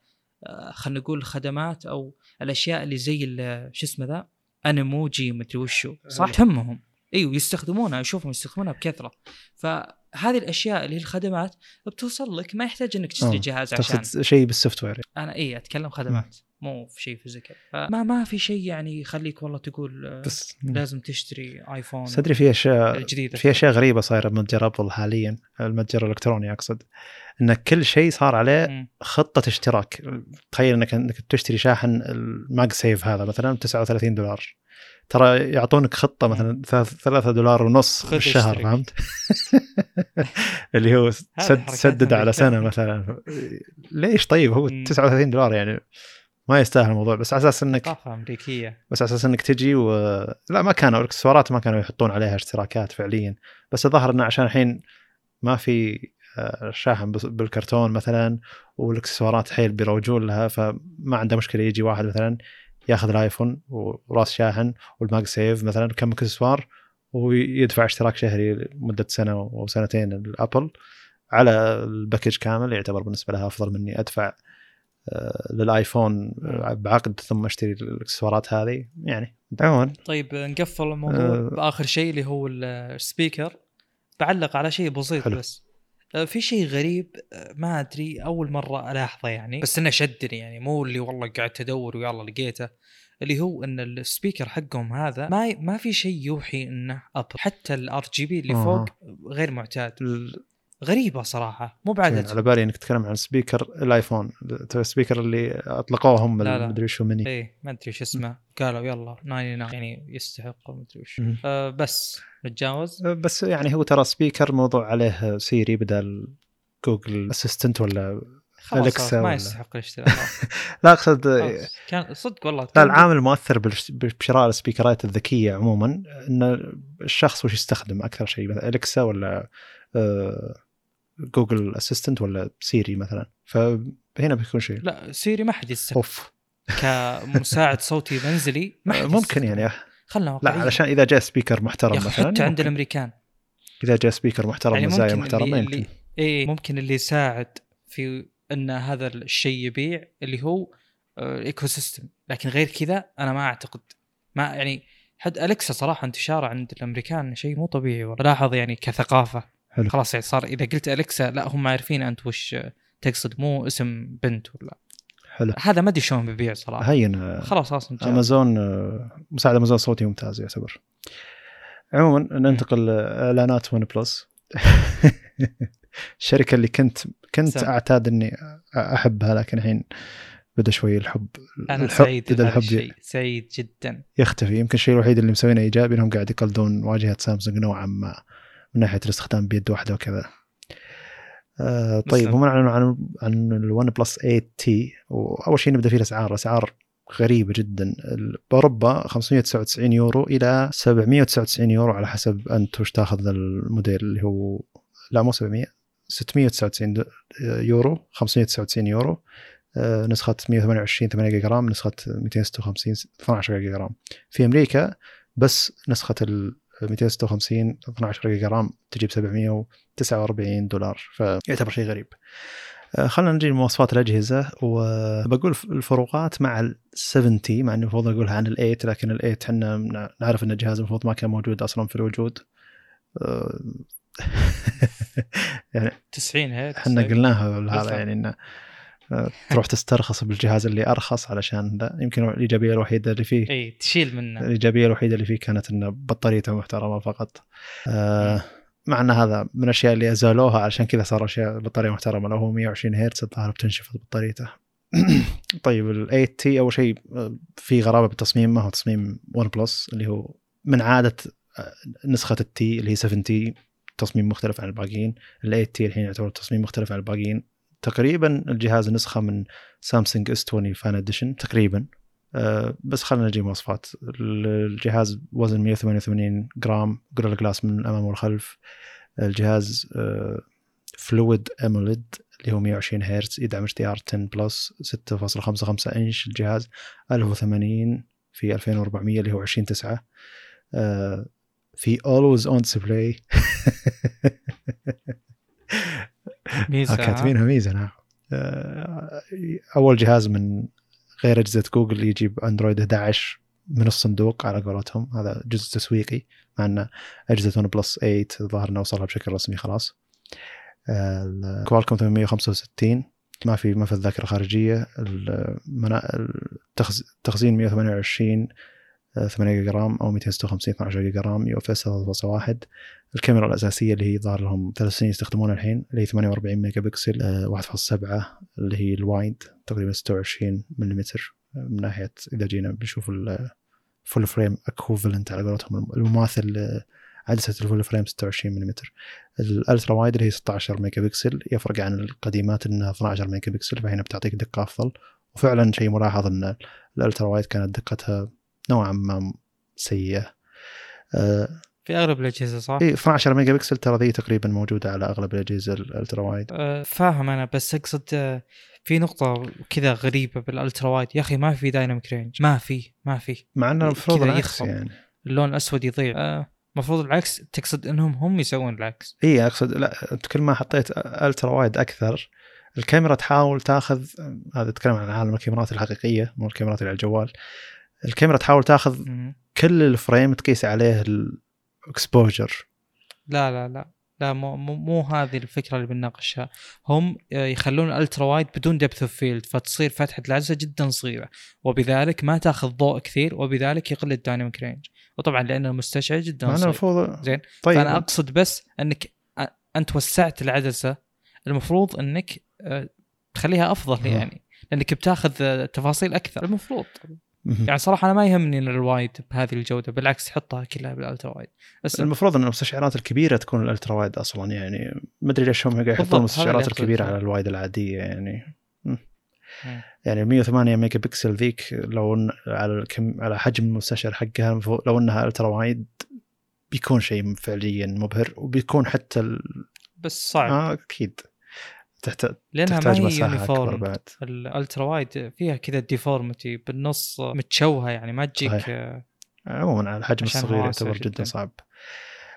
آه، خلينا نقول الخدمات أو الأشياء اللي زي ال- شو اسمه ذا؟ أنيموجي مدري وشو صح. تهمهم. إيوه يستخدمونها أشوفهم يستخدمونها بكثرة. فهذه الأشياء اللي هي الخدمات بتوصل لك ما يحتاج إنك تشتري آه، جهاز عشان. شيء بال software. أنا اي أتكلم خدمات. مو في شيء physical فما ما في شيء يعني يخليك والله تقول آه، بس لازم تشتري ايفون بس أدري في اشياء الجديدة في أشياء غريبة صايرة بمتجر أبل حاليا المتجر الإلكتروني أقصد إن كل شيء صار عليه. خطة اشتراك تخيل انك إنك تشتري شاحن الماج سيف هذا مثلا ب 39 دولار ترى يعطونك خطة مثلا ثلاث- ثلاثة دولار ونص بالشهر اشترك. فهمت؟ اللي هو سد سدد على. سنة مثلا ليش طيب هو مم. 39 دولار يعني ما يستاهل الموضوع بس على أساس إنك ثقافه أمريكية. بس على أساس إنك تجي و لا ما كانوا الإكسسوارات ما كانوا يحطون عليها اشتراكات فعليا. بس الظاهر إنه عشان الحين ما في آه، شاحن بالكرتون مثلا والإكسسوارات حيل بيروجون لها فما عنده مشكلة يجي واحد مثلا ياخذ الآيفون وراس شاحن وال MagSafe مثلا كم إكسسوار ويدفع اشتراك شهري لمدة سنة أو سنتين الابل على ال package كامل يعتبر بالنسبة لها أفضل مني أدفع للآيفون آه، بعقد ثم أشتري الإكسسوارات هذه. يعني عموما طيب نقفل الموضوع أه. بآخر شيء اللي هو ال speaker بعلق على شيء بسيط حلو. بس. أه، في شيء غريب ما أدري أول مرة ألاحظه يعني. بس إنه شدني يعني مو اللي والله قعدت أدور ويلا لقيته. اللي هو إن ال speaker حقهم هذا ما ما في شيء يوحي إنه ابل حتى ال RGB اللي أها. فوق غير معتاد. غريبة صراحة مو بعد على بالي إنك تتكلم عن speaker الآيفون ال speaker اللي اطلقوه هم لا، لا. المدري شو مني إيه ما أدري شو اسمه قالوا يلا 99 يعني يستحق ما أدري وش. أه بس نتجاوز بس يعني هو ترى speaker موضوع عليه سيري بدل Google Assistant ولا خلاص ما يستحق الاشتراك. لا أقصد خلاص. كان صدق والله لا العامل المؤثر بشراء السبيكرات الذكية عموما ان الشخص وش يستخدم أكثر شيء مثلا Alexa ولا آه، Google Assistant ولا سيري مثلا؟ فهنا بيكون شيء. لا سيري ما حد يستخدم. أوف. كمساعد صوتي منزلي ما حد ممكن. يعني. خلنا لا علشان إذا جاء speaker محترم مثلا حتى عند. الأمريكان. إذا جاء speaker محترم يعني مزايا محترمة يمكن. إيه ممكن اللي يساعد في إن هذا الشيء يبيع اللي هو ال ecosystem لكن غير كذا أنا ما أعتقد. ما يعني حد الكسا صراحة انتشاره عند الأمريكان شيء مو طبيعي والله. لاحظ يعني كثقافة. حلو. خلاص يعني صار إذا قلت الكسا لا هم عارفين أنت وش تقصد مو اسم بنت ولا. حلو. هذا ما أدري شلون بيبيع صراحة. هين آه، خلاص أصلا جاء. أمازون آه، مساعد أمازون صوتي ممتاز يعتبر. عموما ننتقل اعلانات ون بلس. الشركة اللي كنت كنت سم. أعتاد إني أحبها لكن الحين بدا شوي الحب أنا الحب سعيد بدا الحب الشيء. سعيد جدا. يختفي. يمكن الشيء الوحيد اللي مسوينه إيجابي إنهم قاعد يقلدون واجهة سامسونج نوعا ما. من ناحية الاستخدام بيد واحدة وكذا. آه طيب. هم أعلنوا عن عن ال OnePlus 8T وأول شيء نبدأ فيه الأسعار. أسعار غريبة جدا. بأوروبا 599 يورو إلى 799 يورو على حسب أنت وش تاخذ الموديل اللي هو لا مو 700 699 د- يورو 599 يورو. آه، نسخة 128 8 giga RAM نسخة 256 12 giga RAM. في أمريكا بس نسخة ال 256 12 giga RAM تجيب 749 دولار فيعتبر شيء غريب. آه، خلينا نجي لمواصفات الأجهزة وبقول الفروقات مع ال 7T مع انه المفروض نقولها عن ال 8 لكن ال 8 إحنا نعرف إن الجهاز المفروض ما كان موجود أصلا في الوجود. آه، يعني 90 هيك إحنا قلناها. هذا يعني إنه تروح تسترخص بالجهاز اللي أرخص علشان ذا يمكن الإيجابية الوحيدة اللي فيه. إي تشيل منه. الإيجابية الوحيدة اللي فيه كانت انه بطاريته محترمة فقط. آه مع إن هذا من الأشياء اللي أزالوها علشان كذا صار أشياء بطارية محترمة. لو هو 120 هرتز الظاهر بتنشفط بطاريته. طيب ال 8T أول شيء آه، في غرابة بالتصميم ما هو تصميم OnePlus اللي هو من عادة آه، نسخة ال T اللي هي 7T تصميم مختلف عن الباقيين. ال 8T الحين يعتبر تصميم مختلف عن الباقيين. تقريبا الجهاز نسخة من سامسونج S20 Fan Edition تقريبا. آه، بس خلينا نجي مواصفات الجهاز وزن 188 جرام Gorilla Glass من الامام والخلف. الجهاز Fluid AMOLED اللي هو 120 هرتز يدعم HDR 10 Plus 6.55 إنش. الجهاز 1080 في 2400 اللي هو 20 9 آه، في always on display ميزة. آه، كاتبينها ميزة نعم. آه، أول جهاز من غير أجهزة جوجل يجيب أندرويد 11 من الصندوق على قولتهم. هذا جزء تسويقي مع أن أجهزة OnePlus 8 الظاهر انه وصلها بشكل رسمي خلاص. Qualcomm 865 ما في ما في الذاكرة الخارجية. التخزين 128 آه، 8 giga RAM أو 256 12 giga RAM UFS 3.1 الكاميرا الأساسية اللي هي ظهر لهم ثلاث سنين يستخدمونها الحين اللي هي 48 ميجا بكسل آه، 1.7 اللي هي ال wide تقريبا 26 ملم من ناحية إذا جينا بنشوف ال full frame equivalent على قولتهم المماثل آه، عدسه ال full frame 26 ملم ال ultra wide اللي هي 16 ميجا بكسل يفرق عن القديمات إنها 12 ميجا بكسل فهنا بتعطيك دقة أفضل. وفعلا شيء ملاحظ إن ال ultra wide كانت دقتها نوعا ما سيئة. آه، في أغلب الأجهزة صح؟ اي 12 ميجا بكسل ترى ذي تقريبا موجودة على أغلب الأجهزة ال ultra wide. آه، فاهم أنا بس أقصد آه، في نقطة كذا غريبة بال ultra wide. يا أخي ما في dynamic range. ما في ما في. مع إنه المفروض العكس. يعني. اللون الأسود يضيع. آه، المفروض العكس. تقصد إنهم هم يسوون العكس. اي أقصد لا كل ما حطيت ultra wide أكثر الكاميرا تحاول تاخذ هذا اتكلم عن عالم الكاميرات الحقيقية مو الكاميرات اللي على الجوال. الكاميرا تحاول تاخذ. كل ال frame تقيس عليه ال exposure لا لا لا لا مو, مو, مو هذه الفكرة اللي بنناقشها. هم آه، يخلون ال ultra wide بدون depth of field فتصير فتحة العدسة جدا صغيرة. وبذلك ما تأخذ ضوء كثير وبذلك يقل ال dynamic range وطبعا لأن المستشعر جدا صغير. المفروض زين؟ طيب. فأنا أقصد بس أنك أنت وسعت العدسه المفروض أنك آه، تخليها أفضل. يعني لأنك بتأخذ آه، تفاصيل أكثر. المفروض. يعني صراحة أنا ما يهمني ال wide بهذه الجودة بالعكس حطها كلها بال ultra wide. بس المفروض إن المستشعرات الكبيرة تكون ال ultra wide أصلا يعني ما أدري ليش هم قاعد يحطون المستشعرات. الكبيرة على ال wide العادية يعني. مم. يعني 108 mega pixel ذيك لو إن على الكم على حجم المستشعر حقها لو إنها ultra wide بيكون شيء فعليا مبهر وبيكون حتى ال... بس صعب. آه أكيد. تحت... لأنها تحتاج ما هي uniform بعد ال ultra wide فيها كذا deformity بالنص متشوهة يعني ما تجيك. آه، عموما على الحجم الصغير يعتبر جدا, جداً. صعب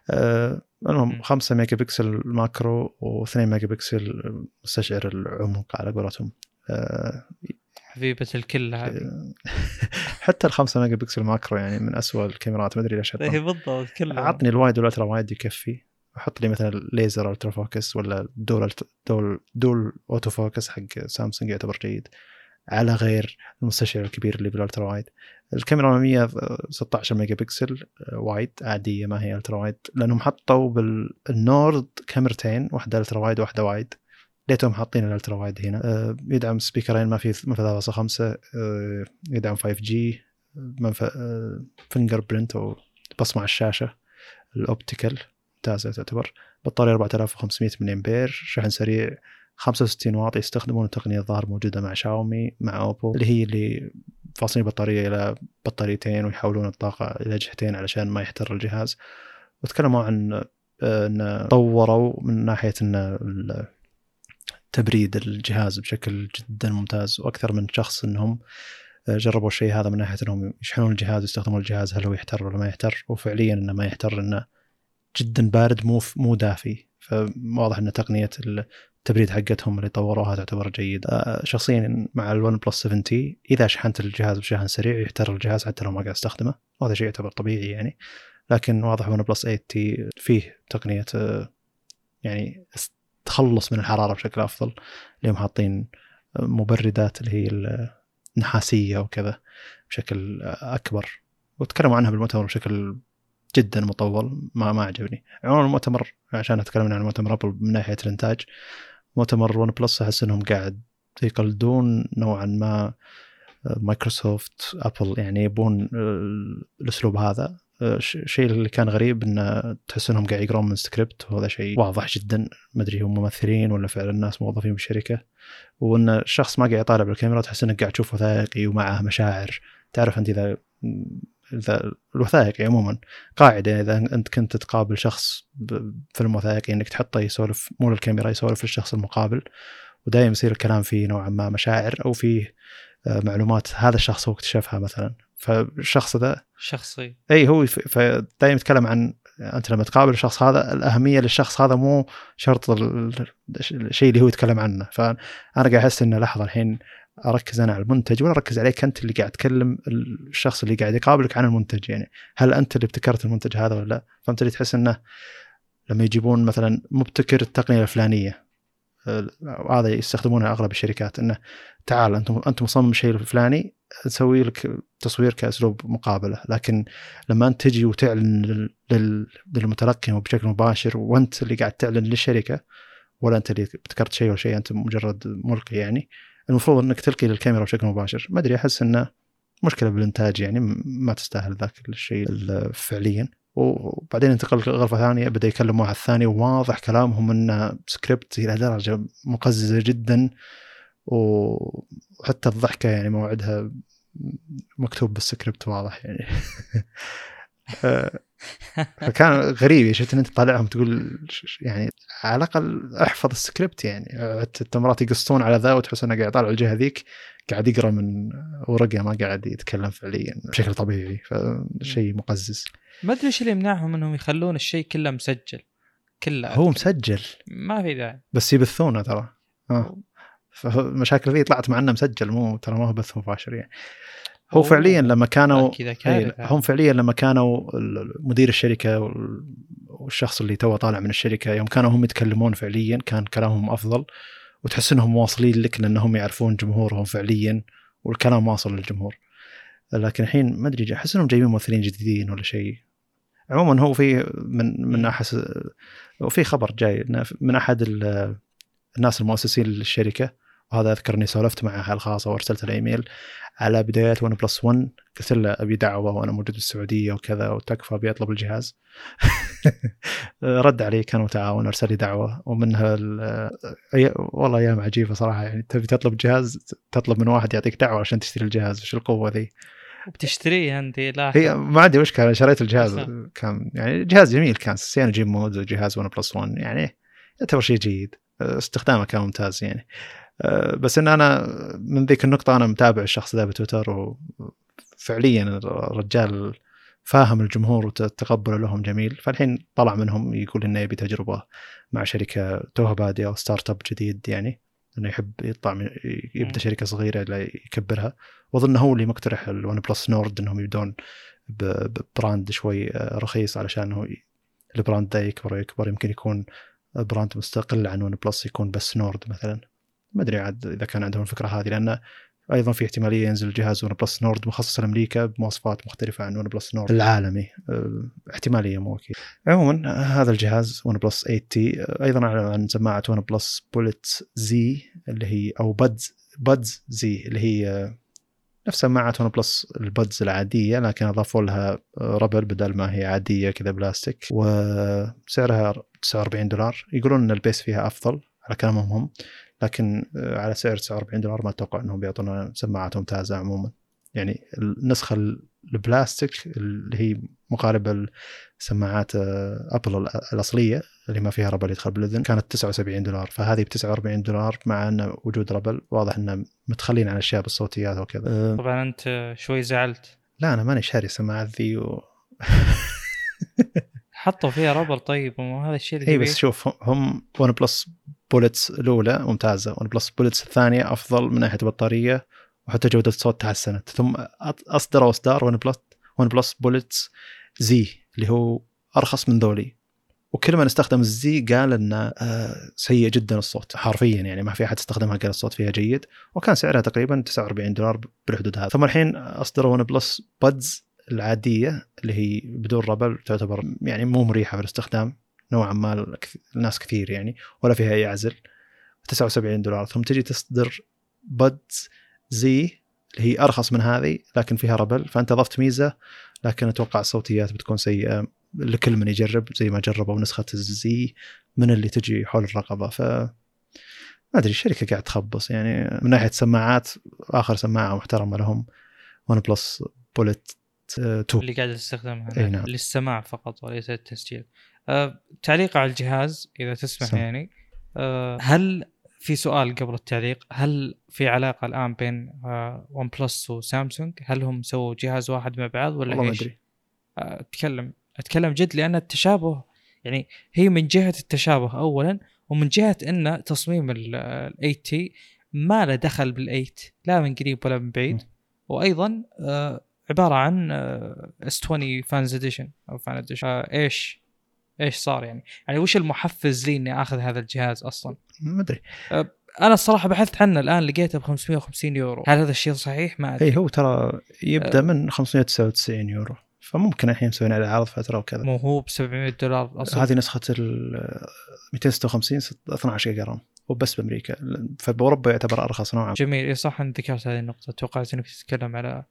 آه المهم مم. 5 mega pixel macro و2 mega pixel مستشعر العمق على قولتهم آه حبيبة الكل هذه حتى ال 5 ميجا بكسل ماكرو يعني من أسوأ الكاميرات ما أدري ليش اي. بالضبط كلها عطني الوايد والألترا وايد يكفي حط لي مثلا ليزر الترا فوكس ولا دول دول دول اوتو فوكس حق سامسونج يعتبر جيد. على غير المستشعر الكبير اللي بالالترا وايد الكاميرا 116 ميجا بكسل آه، وايد عادية ما هي الترا وايد لأنهم حطوا بالنورد كاميرتين واحدة الترا وايد واحدة وايد ليتهم حاطين ال ultra wide هنا. آه، يدعم speaker ين ما في ما في 3.5 آه، يدعم 5G fingerprint أو بصمه على الشاشة ال optical ممتازة تعتبر. بطارية 4500 ملي امبير شحن سريع 65 واط يستخدمون تقنية الظاهر موجودة مع شاومي مع أوبو اللي هي اللي فاصلين البطاريه إلى بطاريتين ويحولون الطاقة إلى جهتين علشان ما يحتر الجهاز. وتكلموا عن إن طوروا من ناحية إن تبريد الجهاز بشكل جدا ممتاز. وأكثر من شخص إنهم آه، جربوا الشيء هذا من ناحية إنهم يشحنون الجهاز ويستخدمون الجهاز هل هو يحتر ولا ما يحتر. وفعليا إنه ما يحتر إنه جدا بارد مو مو دافي. فواضح إن تقنية التبريد حقتهم اللي طوروها تعتبر جيدة. شخصيا مع ال OnePlus 7T إذا شحنت الجهاز بشحن سريع يحتر الجهاز حتى لو ما قاعد أستخدمه. وهذا شيء يعتبر طبيعي يعني. لكن واضح OnePlus 8T فيه تقنية يعني تخلص من الحرارة بشكل أفضل. اللي هم حاطين مبردات اللي هي النحاسيه وكذا بشكل أكبر. وتكلموا عنها بالمؤتمر بشكل جدا مطول ما ما عجبني. عموما المؤتمر عشان أتكلم عن مؤتمر Apple من ناحية الإنتاج مؤتمر OnePlus أحس إنهم قاعد يقلدون نوعا ما Microsoft Apple يعني يبون الأسلوب هذا. الشيء اللي كان غريب انه تحس إنهم قاعد يقرون من سكريبت وهذا شيء واضح جدا. ما أدري هم ممثلين ولا فعلا الناس موظفين بالشركة. وإن الشخص ما قاعد يطالع بالكاميرا تحس إنك قاعد تشوف وثائقي ومعه مشاعر. تعرف أنت إذا إذا الوثائقي عموما قاعدة إذا أنت كنت تقابل شخص بفيلم وثائقي إنك تحطه يسولف مو للكاميرا يسولف للشخص المقابل ودائما يصير الكلام فيه نوعا ما مشاعر أو فيه آه، معلومات هذا الشخص هو اكتشفها مثلا. فالشخص ذا شخصي. إي هو فدائما يتكلم عن أنت لما تقابل الشخص هذا الأهمية للشخص هذا مو شرط ال- الشيء اللي هو يتكلم عنه. فأنا قاعد أحس إنه لحظة الحين أركز أنا على المنتج ولا أركز عليك أنت اللي قاعد تكلم الشخص اللي قاعد يقابلك عن المنتج يعني. هل أنت اللي ابتكرت المنتج هذا ولا لا؟ فهمت اللي تحس إنه لما يجيبون مثلا مبتكر التقنية الفلانية آه، هذا يستخدمونه أغلب الشركات إنه تعال أنت أنت مصمم الشيء الفلاني نسوي لك تصوير كأسلوب مقابلة. لكن لما أنت تجي وتعلن لل- لل- للمتلقي بشكل مباشر وأنت اللي قاعد تعلن للشركة ولا أنت اللي ابتكرت شيء ولا شيء أنت مجرد ملقي يعني المفروض إنك تلقي للكاميرا بشكل مباشر. ما أدري أحس إنه مشكلة بالإنتاج يعني ما تستاهل ذاك الشيء ال- فعليا. وبعدين انتقل غرفة ثانية بدأ يكلم واحد ثاني. وواضح كلامهم إنه سكريبت إلى درجة مقززة جدا. وحتى الضحكة يعني موعدها مكتوب بالسكريبت واضح يعني. فكان غريب يعني شفت ان انت طالعهم تقول يعني على الأقل احفظ السكريبت يعني. حتى مرات يقصون على ذا وتحس إنه قاعد يطالع الجهة ذيك قاعد يقرأ من ورقة ما قاعد يتكلم فعليا. بشكل طبيعي فشيء مقزز. ما أدري إيش اللي يمنعهم إنهم يخلون الشيء كله مسجل. كله. هو مسجل. ما في داعي بس يبثونه ترى. آه. فالمشاكل ذي طلعت مع إنه مسجل مو ترى ما هو بث مباشر يعني. هو. فعليا لما كانوا أي، كارثه هم فعليا لما كانوا مدير الشركة وال- والشخص اللي تو طالع من الشركة يوم كانوا هم يتكلمون فعليا كان كلامهم أفضل وتحس إنهم واصلين لك لأنهم يعرفون جمهورهم فعليا والكلام واصل للجمهور لكن الحين ما أدري أحس إنهم جايبين ممثلين جديدين ولا شيء عموما هو في من من احس وفي خبر جاي من أحد ال- الناس المؤسسين للشركة وهذا اذكر اني سولفت معه على الخاصه وأرسلت له إيميل. على بدايات OnePlus 1 قلت له أبي دعوة وأنا موجود بالسعوديه وكذا وتكفى أبي أطلب الجهاز. رد علي كان متعاون ارسل لي دعوة ومنها والله أيام عجيبة صراحة يعني. تبي تطلب جهاز تطلب من واحد يعطيك دعوة عشان تشتري الجهاز. وش القوة ذي؟ بتشتريه أنت؟ لا هي ما عندي مشكلة شريت الجهاز. كان يعني جهاز جميل كان CyanogenMod وجهاز OnePlus 1 يعني يعتبر شيء جيد. استخدامه كان ممتاز يعني. أه، بس إن أنا من ذيك النقطة أنا متابع الشخص ذا بتويتر وفعليا الرجال فاهم الجمهور وتقبله لهم جميل. فالحين طلع منهم يقول إنه يبي تجربة مع شركة توها باديه أو startup جديد يعني إنه يحب يطلع من يبدأ. شركة صغيرة لا يكبرها. وأظن هو اللي مقترح ال OnePlus Nord إنهم يبدون ب brand شوي آه، رخيص علشان هو ال brand ده يكبر ويكبر يمكن يكون brand مستقل عن OnePlus يكون بس Nord مثلا. ما أدري عاد إذا كان عندهم الفكرة هذه لأن أيضا في احتمالية ينزل جهاز OnePlus Nord مخصص لامريكا بمواصفات مختلفة عن OnePlus Nord. العالمي. آه، احتمالية مو أكيد. عموما هذا الجهاز OnePlus 8T أيضا اعلن عن سماعة OnePlus Bullets زي اللي هي أو buds buds زي اللي هي نفس سماعه OnePlus ال buds العادية لكن أضافوا لها rubber بدل ما هي عادية كذا بلاستيك وسعرها 49 دولار. يقولون إن ال bass فيها أفضل على كلامهم هم لكن آه، على سعر 49 دولار ما أتوقع إنهم بيعطونا سماعات ممتازه عموما. يعني النسخه البلاستيك اللي هي مقاربه لسماعات آه، Apple الأ- الأصلية اللي ما فيها rubber يدخل بالإذن كانت 79 دولار. فهذه ب 49 دولار مع أن وجود rubber واضح انه متخلين عن اشياء بالصوتيات وكذا. آه، طبعا أنت شوي زعلت. لا أنا ماني شاري السماعات ذي و... حطوا فيها rubber طيب مو هذا الشيء اللي اي؟ بس شوف هم OnePlus Bullets الأولى ممتازة. OnePlus Bullets الثانية أفضل من ناحية البطارية. وحتى جودة الصوت تحسنت ثم اصدروا اصدار ون بلس ون بلس bullets Z اللي هو أرخص من ذولي. وكل من استخدم ال Z قال إنه آه، سيء جدا الصوت حرفيا يعني ما في أحد استخدمها قال الصوت فيها جيد وكان سعرها تقريبا 49 دولار بالحدود هذا. ثم الحين اصدروا ون بلس buds العادية اللي هي بدون rubber تعتبر يعني مو مريحة في الاستخدام نوعا ما الناس كثير يعني ولا فيها أي عزل. 79 دولار. ثم تجي تصدر buds Z اللي هي أرخص من هذه لكن فيها rubber. فأنت اضفت ميزة لكن أتوقع الصوتيات بتكون سيئة. لكل من يجرب Z ما جربوا نسخة ال Z من اللي تجي حول الرقبة. ف ما أدري الشركة قاعد تخبص. يعني من ناحية سماعات آخر سماعة محترمة لهم ون بلس bullet 2 اللي قاعد استخدمها أي أنا نعم. للسماع فقط وليس التسجيل أه تعليق على الجهاز إذا تسمح سم. يعني. أه هل في سؤال قبل التعليق. هل في علاقة الآن بين ون بلس وسامسونج هل هم سووا جهاز واحد مع بعض ولا والله ما إيش؟ أدري. أه اتكلم أتكلم جد لأن التشابه يعني هي من جهة التشابه اولا ومن جهة إن تصميم ال 8 T ما له دخل بال 8 لا من قريب ولا من بعيد. وأيضا آه عبارة عن S 20 fans edition أو fan edition آه إيش؟ إيش صار يعني؟ يعني وش المحفز لي إني آخذ هذا الجهاز أصلا؟ ما أدري. أنا الصراحة بحثت عنه الآن لقيته ب 550 يورو. هل هذا الشيء صحيح؟ ما أدري. اي هو ترى يبدأ من 599 يورو. فممكن الحين مسوين عليه عرض فترة وكذا. مو هو ب 700 دولار أصلا. هذه نسخة ال 256 ست- 12 جيجا RAM. وبس بأمريكا. فبأوروبا يعتبر أرخص نوعا. جميل. إيه صح إنك ذكرت هذه النقطة. توقعت إنك تتكلم على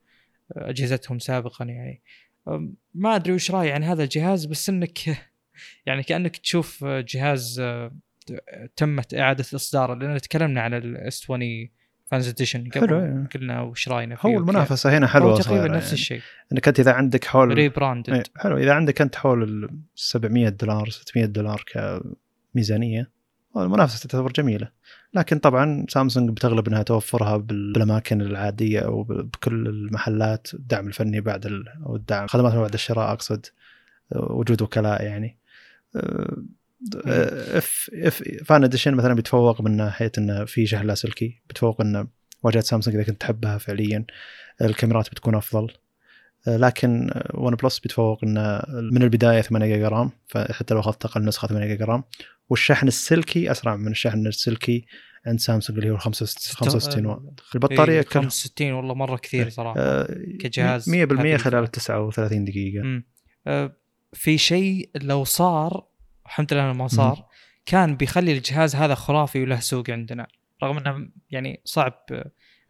أجهزتهم سابقا يعني. ما أدري وش رأيي عن هذا الجهاز بس إنك يعني كأنك تشوف جهاز آه، تمت إعادة إصداره لأن تكلمنا على ال S 20 fans edition حلو، قبل إيه. قلنا وش رأينا فيه هو. المنافسه هنا هو حلوة تقريبا نفس يعني. الشيء إنك أنت إذا عندك حول rebranded حلو إذا عندك أنت حول ال 700 دولار 600 دولار كميزانية المنافسة تعتبر جميلة لكن طبعا سامسونج بتغلب انها توفرها بال- بالأماكن العادية أو بكل المحلات الدعم الفني بعد ال... أو الدعم خدمات ما بعد الشراء أقصد وجود وكلاء يعني F F fan edition مثلا بيتفوق من ناحية انه في شحن لاسلكي بيتفوق انه واجهة سامسونج إذا كنت تحبها فعليا الكاميرات بتكون أفضل. لكن ون بلس بيتفوق انه من البداية 8 جيجا RAM فحتى لو أخذت أقل نسخة 8 جيجا RAM. والشحن السلكي أسرع من الشحن السلكي عند سامسونج اللي هو 65 واط. البطارية كلها 65 والله مرة كثير صراحة آه، كجهاز 100% هذه خلال 39 دقيقة. آه، في شيء لو صار الحمد لله ما صار كان بيخلي الجهاز هذا خرافي وله سوق عندنا. رغم إنه يعني صعب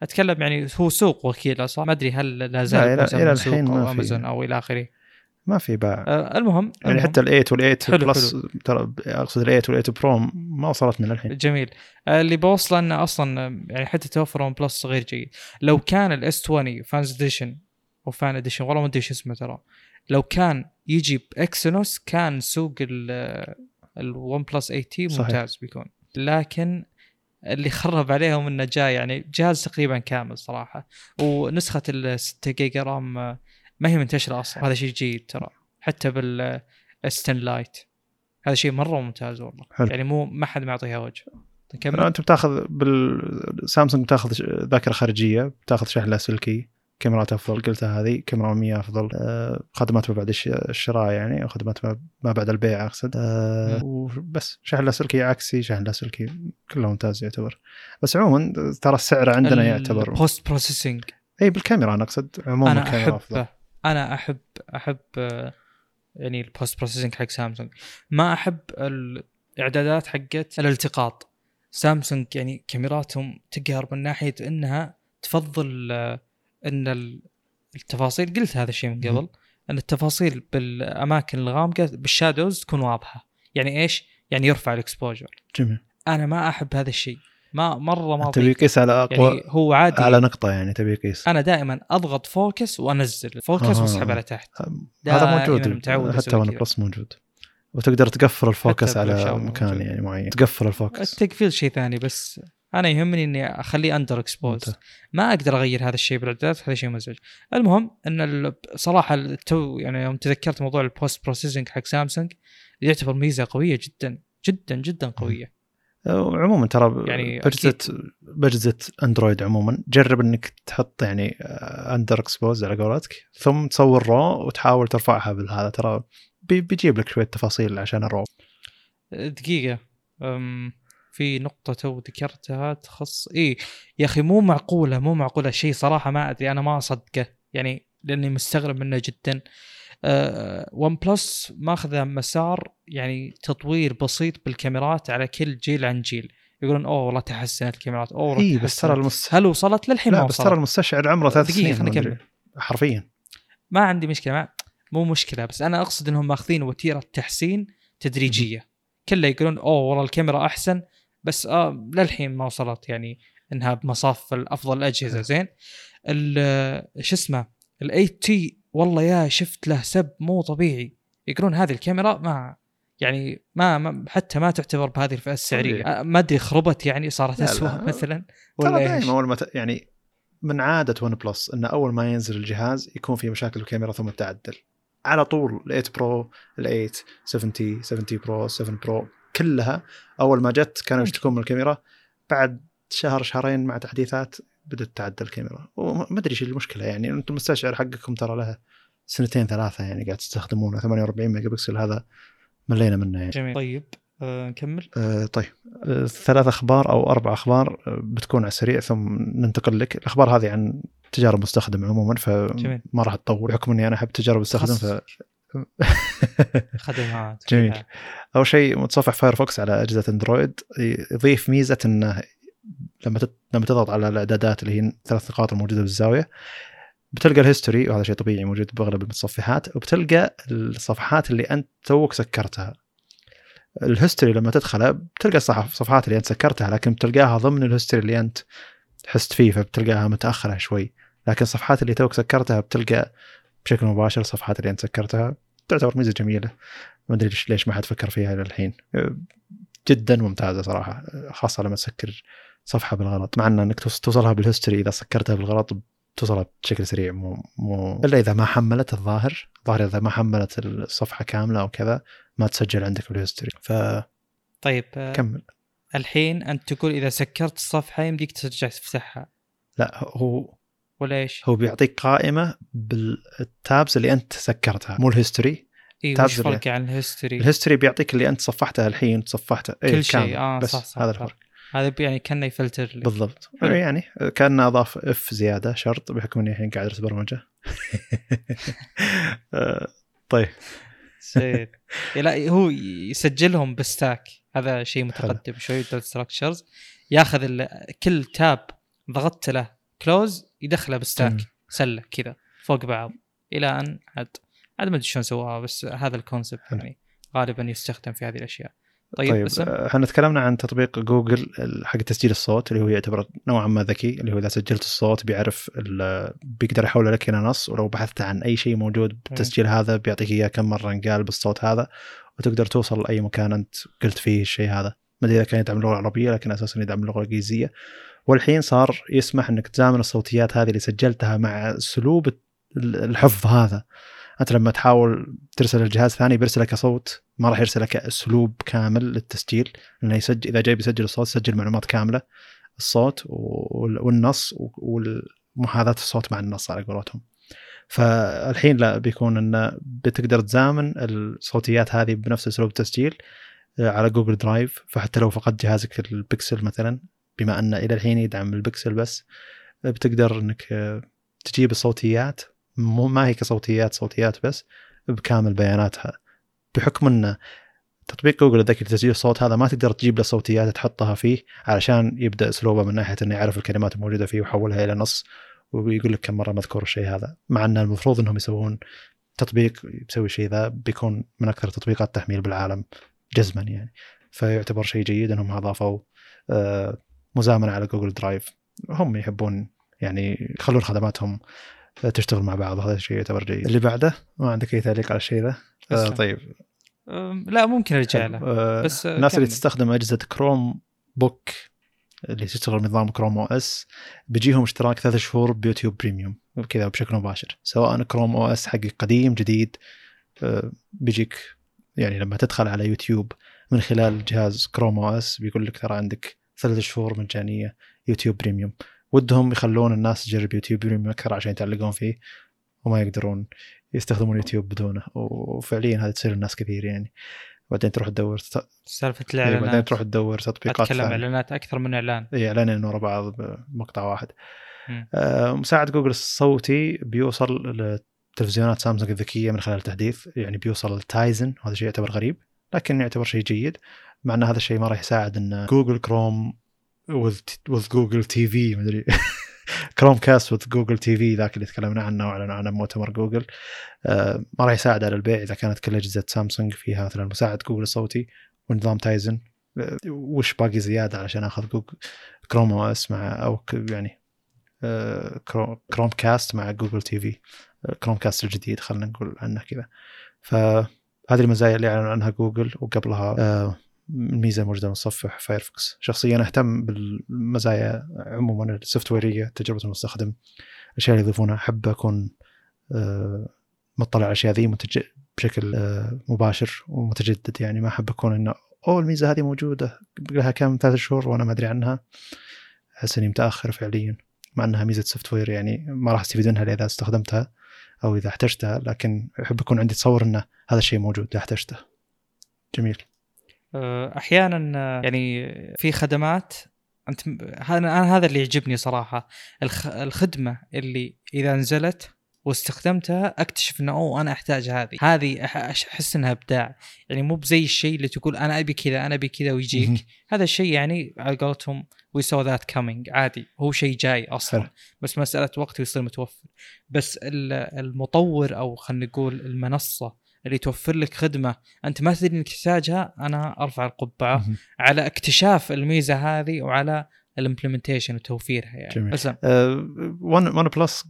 أتكلم يعني هو سوق وكيلة صح؟ ما أدري هل لا زال سوق الحين ما في. أمازون أو إلى آخره. ما في باع آه، المهم يعني. حتى ال8 وال8 حلو، plus ترى أقصد ال8 وال8 pro ما وصلت من الحين. جميل. آه، اللي بوصله إنه أصلا يعني حتى توفر ون بلس غير جيد. لو كان ال S 20 fans edition أو fan edition والله ما أدري إيش اسمه ترى. لو كان يجي بإكسينوس كان سوق الون بلس 8 T صحيح. ممتاز بيكون. لكن اللي خرب عليهم إنه جاء يعني جهاز تقريبا كامل صراحة. ونسخة ال 6 جيجا RAM ما هي منتشرة أصلا. هذا شيء جيد ترى. حتى بال ستن lite هذا شيء مرة ممتاز والله. حلو. يعني مو ما حد معطيها وجه. نكمل أنت بتاخذ بالسامسونج بتاخذ ذاكرة خارجية بتاخذ شحن لاسلكي كاميرات أفضل قلتها هذه كاميرا اماميه أفضل. آه، خدمات ما بعد الش- الشراء يعني أو خدمات ما- بعد البيع أقصد. آه، وبس. شحن لاسلكي عكسي شحن لاسلكي كله ممتاز يعتبر. بس عموما ترى السعر عندنا يعتبر post processing إي بالكاميرا أنا أقصد عموما أنا الكاميرا أفضل. احبه أنا أحب أحب آه، يعني ال post processing حق سامسونج. ما أحب الإعدادات حقت الالتقاط. سامسونج يعني كاميراتهم تقهر من ناحية إنها تفضل إن ال- التفاصيل قلت هذا الشيء من قبل مم. إن التفاصيل بالأماكن الغامقة بال shadows تكون واضحة. يعني إيش؟ يعني يرفع ال exposure. جميل. أنا ما أحب هذا الشيء. ما مرة ما تبي. يقيس على اقوى يعني هو عادي. على نقطة يعني تبي يقيس. أنا دائما أضغط focus وأنزل. focus آه. وأسحب على تحت. هذا دائماً موجود. متعود حتى كذا. بلس موجود. وتقدر تقفل ال focus على مكان موجود. يعني معين. تقفل ال focus. التقفيل شيء ثاني بس أنا يهمني إني أخليه under expose. ما أقدر أغير هذا الشيء بالاعدادات هذا شيء مزعج. المهم إن صراحة التو يعني يوم تذكرت موضوع ال post processing حق سامسونج يعتبر ميزة قوية جدا جدا جدا قوية. عموما ترى يعني باجهزه باجهزه اندرويد عموما. جرب إنك تحط يعني under expose على قولتك ثم تصور raw وتحاول ترفعها بالهذا. ترى بي- بيجيب لك شوية تفاصيل عشان ال raw دقيقة. أم في نقطة تو ذكرتها تخص اي يا أخي مو معقولة مو معقولة شيء صراحة ما أدري أنا ما أصدقه يعني لأني مستغرب منه جدا. أه ون بلس ماخذة مسار يعني تطوير بسيط بالكاميرات على كل جيل عن جيل. يقولون أوه والله تحسنت الكاميرات أوه والله اي بس. ترى المس... هل وصلت؟ للحين ما لا بس ترى المستشعر عمره ثلاث سنين. أكمل. حرفيا. ما عندي مشكلة ما مو مشكلة بس أنا أقصد إنهم ماخذين وتيرة تحسين تدريجية. كله يقولون أوه والله الكاميرا أحسن بس آه للحين ما وصلت يعني إنها بمصاف افضل الاجهزه زين ال- شو اسمه ال 8 T والله يا شفت له سب مو طبيعي. يقولون هذه الكاميرا ما يعني ما, ما حتى ما تعتبر بهذه الفئة السعرية. آه، ما أدري خربت يعني صارت اسوء لا. مثلا ولا دائما أول ما ت... يعني من عادة ون بلس انه أول ما ينزل الجهاز يكون في مشاكل بالكاميرا ثم تعدل. على طول ال 8 pro ال 8 70 70 pro 7 pro كلها أول ما جت كانوا يشتكون من الكاميرا بعد شهر شهرين مع تحديثات بدأت تعدل الكاميرا. وما أدري إيش المشكلة يعني أنتم المستشعر حقكم ترى له سنتين ثلاثة يعني قاعد تستخدمونه 48 ميجا بكسل هذا ملينا منه يعني. جميل. طيب آه نكمل. آه، طيب. آه، ثلاث أخبار أو أربع أخبار آه، بتكون على السريع ثم ننتقل لك. الأخبار هذه عن تجارب مستخدم عموما. فما راح تطول بحكم إني أنا أحب تجارب المستخدم. خدمات جميل. فيها. أول شيء متصفح فايرفوكس على أجهزة اندرويد يضيف ميزة انه لما. لما تضغط على الإعدادات اللي هي ثلاث نقاط الموجودة بالزاوية بتلقى ال history وهذا شيء طبيعي موجود بأغلب المتصفحات وبتلقى الصفحات اللي أنت توك سكرتها ال history لما تدخله بتلقى الصفحات اللي أنت سكرتها لكن بتلقاها ضمن ال history اللي أنت حست فيه فبتلقاها متأخرة شوي لكن الصفحات اللي توك سكرتها بتلقى بشكل مباشر الصفحات اللي أنت سكرتها تعتبر ميزة جميلة. ما أدري ليش ليش ما حد فكر فيها إلى الحين. جدا ممتازة صراحة خاصة لما تسكر صفحة بالغلط. مع إن إنك توص- توصلها بال history إذا سكرتها بالغلط توصلها بشكل سريع مو مو إلا إذا ما حملت الظاهر. الظاهر إذا ما حملت الصفحة كاملة أو كذا ما تسجل عندك بال history فكمل طيب آه الحين أنت تقول إذا سكرت الصفحة يمديك ترجع تفتحها. لا هو ولا إيش؟ هو بيعطيك قائمة بال tabs اللي أنت سكرتها مو ال history اي tabs وش فرق عن ال history؟ ال history بيعطيك اللي أنت صفحتها الحين تصفحته إيه، كل شيء. آه بس صح صح هذا. الفرق هذا يعني كأنه يفلتر لي بالضبط حلو. يعني كان أضاف if زيادة شرط بحكم إني الحين قاعد ادرس برمجه آه، طيب زين. لا هو يسجلهم ب stack هذا شيء متقدم شوي structures ياخذ كل tab ضغطت له close يدخله ب stack. سله كذا فوق بعض. إلى أن عاد عاد ما أدري شلون سواها بس هذا ال concept. يعني غالبا يستخدم في هذه الأشياء. طيب, طيب بس آه، إحنا تكلمنا عن تطبيق جوجل حق تسجيل الصوت اللي هو يعتبر نوعا ما ذكي اللي هو إذا سجلت الصوت بيعرف بيقدر يحوله لك إلى نص ولو بحثت عن أي شيء موجود بالتسجيل هذا بيعطيك إياه كم مرة انقال بالصوت هذا وتقدر توصل لأي مكان أنت قلت فيه الشيء هذا. ما أدري إذا كان يدعم اللغة العربيه لكن أساسا يدعم اللغة الانجليزيه والحين صار يسمح إنك تزامن الصوتيات هذه اللي سجلتها مع اسلوب الحفظ هذا. أنت لما تحاول ترسل الجهاز ثاني بيرسل لك صوت ما راح يرسل لك اسلوب كامل للتسجيل. لأنه يسجل إذا جاي بيسجل الصوت يسجل معلومات كاملة. الصوت والنص ومحاذاه الصوت مع النص على قولتهم. فالحين لا بيكون انه بتقدر تزامن الصوتيات هذه بنفس اسلوب التسجيل على جوجل درايف فحتى لو فقدت جهازك البكسل مثلا بما انه إلى الحين يدعم البكسل بس بتقدر إنك آه، تجيب الصوتيات مو ما هي كصوتيات صوتيات بس بكامل بياناتها. بحكم انه تطبيق جوجل الذكي لتسجيل الصوت هذا ما تقدر تجيب له صوتيات تحطها فيه علشان يبدأ اسلوبه من ناحية إنه يعرف الكلمات الموجودة فيه ويحولها إلى نص ويقول لك كم مرة مذكور الشيء هذا. مع إن المفروض إنهم يسوون تطبيق يسوي الشيء ذا بيكون من أكثر تطبيقات التحميل بالعالم جزما يعني. فيعتبر شيء جيد إنهم أضافوا آه، مزامنة على جوجل درايف هم يحبون يعني يخلون خدماتهم تشتغل مع بعض هذا الشيء يعتبر جيد. اللي بعده؟ ما عندك أي تعليق على الشيء ذا؟ آه طيب. لا ممكن أرجع له. آه بس الناس اللي تستخدم أجهزة كروم بوك اللي تشتغل بنظام كروم أو اس بيجيهم اشتراك ثلاث شهور بيوتيوب بريميوم كذا بشكل مباشر. سواء كروم أو اس حقك قديم جديد آه بيجيك يعني لما تدخل على يوتيوب من خلال جهاز كروم أو اس بيقول لك ترى عندك ثلاث شهور مجانيه يوتيوب بريميوم. ودهم يخلون الناس تجرب يوتيوب بريميوم أكثر عشان يتعلقون فيه وما يقدرون يستخدمون يوتيوب بدونه. وفعليا هذا تصير الناس كثير يعني. بعدين تروح تدور سالفة إيه، الإعلانات. بعدين تروح تدور تطبيقات أتكلم إعلانات أكثر من إعلان. إي إعلانين ورا بعض بمقطع واحد. آه مساعد جوجل الصوتي بيوصل لتلفزيونات سامسونج الذكية من خلال التحديث يعني بيوصل للتايزن وهذا شيء يعتبر غريب. لكن يعتبر شيء جيد مع إن هذا الشيء ما راح يساعد إن جوجل كروم with جوجل تي في مدري كروم كاست with جوجل تي في ذاك اللي تكلمنا عنه وأعلنوا عنه بمؤتمر جوجل آه ما راح يساعد على البيع إذا كانت كل أجهزة سامسونج فيها مثلا مساعد جوجل الصوتي ونظام تايزن آه وش باقي زيادة عشان أخذ جوجل كروم أو اس مع أو يعني آه كروم كاست مع جوجل تي في كروم كاست الجديد خلينا نقول عنه كذا. فهذه المزايا اللي أعلنوا عنها جوجل وقبلها آه الميزه الموجوده متصفح فايرفوكس. شخصيا أهتم بالمزايا عموما ال software ية تجربه المستخدم الأشياء اللي يضيفونها. أحب أكون آه، مطلع على الاشياء ذي بشكل آه، مباشر ومتجدد. يعني ما أحب أكون إنه أوه الميزة هذه موجودة لها كم ثلاث شهور وأنا ما أدري عنها. أحس إني متأخر فعليا مع إنها ميزة سوفت وير يعني ما راح استفيد منها إذا استخدمتها. أو إذا احتجتها لكن أحب يكون عندي تصور انه هذا الشيء موجود إذا احتجته. جميل. آه، أحيانا آه، يعني في خدمات أنت أنا هذا اللي يعجبني صراحة الخدمة اللي إذا نزلت واستخدمتها أكتشف إنه أوه أنا أحتاج هذه. هذه أحس إنها إبداع. يعني مو بزي الشيء اللي تقول أنا أبي كذا أنا أبي كذا ويجيك. هذا الشيء يعني على قولتهم we saw that coming عادي هو شيء جاي أصلا. بس مسألة وقت ويصير متوفر. بس المطور أو خلينا نقول المنصة اللي توفر لك خدمة أنت ما تدري إنك تحتاجها أنا أرفع القبعة على اكتشاف الميزة هذه وعلى ال implementation وتوفيرها يعني. جميل. أسلم. أه ون ون بلس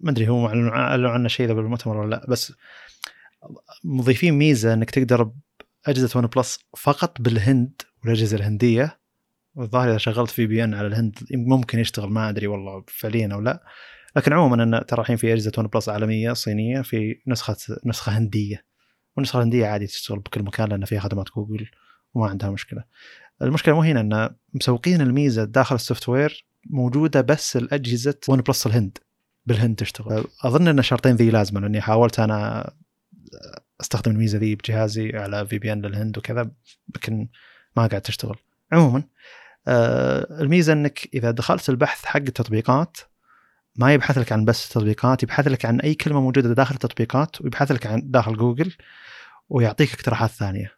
ما أدري هو أعلنوا عنه شيء ذا بالمؤتمر ولا لا بس مضيفين ميزة إنك تقدر اجهزه ون بلس فقط بالهند والأجهزة الهندية. والظاهر إذا شغلت VPN على الهند ممكن يشتغل ما أدري والله فعليا أو لا. لكن عموما إن ترى الحين في أجهزة ون بلس عالمية صينية في نسخه نسخة هندية. والنسخه الهنديه عادي تشتغل بكل مكان لأن فيها خدمات جوجل وما عندها مشكلة. المشكلة مو هنا إن مسوقين الميزة داخل ال software موجودة بس الاجهزه ون بلس الهند بالهند تشتغل. أظن إن الشرطين ذي لازمه لاني حاولت أنا أستخدم الميزة ذي بجهازي على VPN للهند وكذا لكن ما قاعد تشتغل. عموما آه، الميزة إنك إذا دخلت البحث حق التطبيقات ما يبحث لك عن بس تطبيقات يبحث لك عن أي كلمة موجودة داخل التطبيقات ويبحث لك عن داخل جوجل ويعطيك اقتراحات ثانية.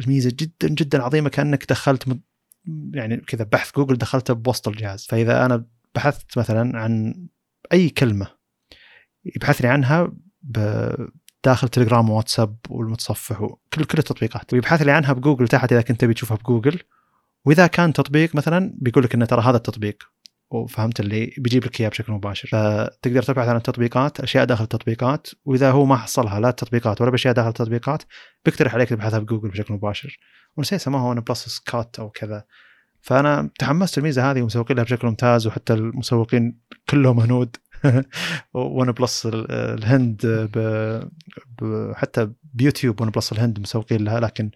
الميزه جدا جدا عظيمة كأنك دخلت يعني كذا بحث جوجل دخلته بوسط الجهاز. فإذا أنا بحثت مثلا عن أي كلمة يبحث لي عنها داخل تليجرام وواتساب والمتصفح وكل كل التطبيقات. ويبحث لي عنها بجوجل تحت إذا كنت تبي تشوفها بجوجل. وإذا كان تطبيق مثلا بيقول لك انه ترى هذا التطبيق. وفهمت اللي بيجيب لك إياه بشكل مباشر. فتقدر تبحث عن التطبيقات أشياء داخل التطبيقات وإذا هو ما حصلها لا التطبيقات ولا بأشياء داخل التطبيقات بيقترح عليك تبحثها بجوجل بشكل مباشر. ونسيت سماها OnePlus Scout أو كذا. فأنا تحمست الميزة هذه ومسوقين لها بشكل ممتاز وحتى المسوقين كلهم هنود. OnePlus ال- الهند ب... ب... حتى بيوتيوب OnePlus الهند مسوقين لها لكن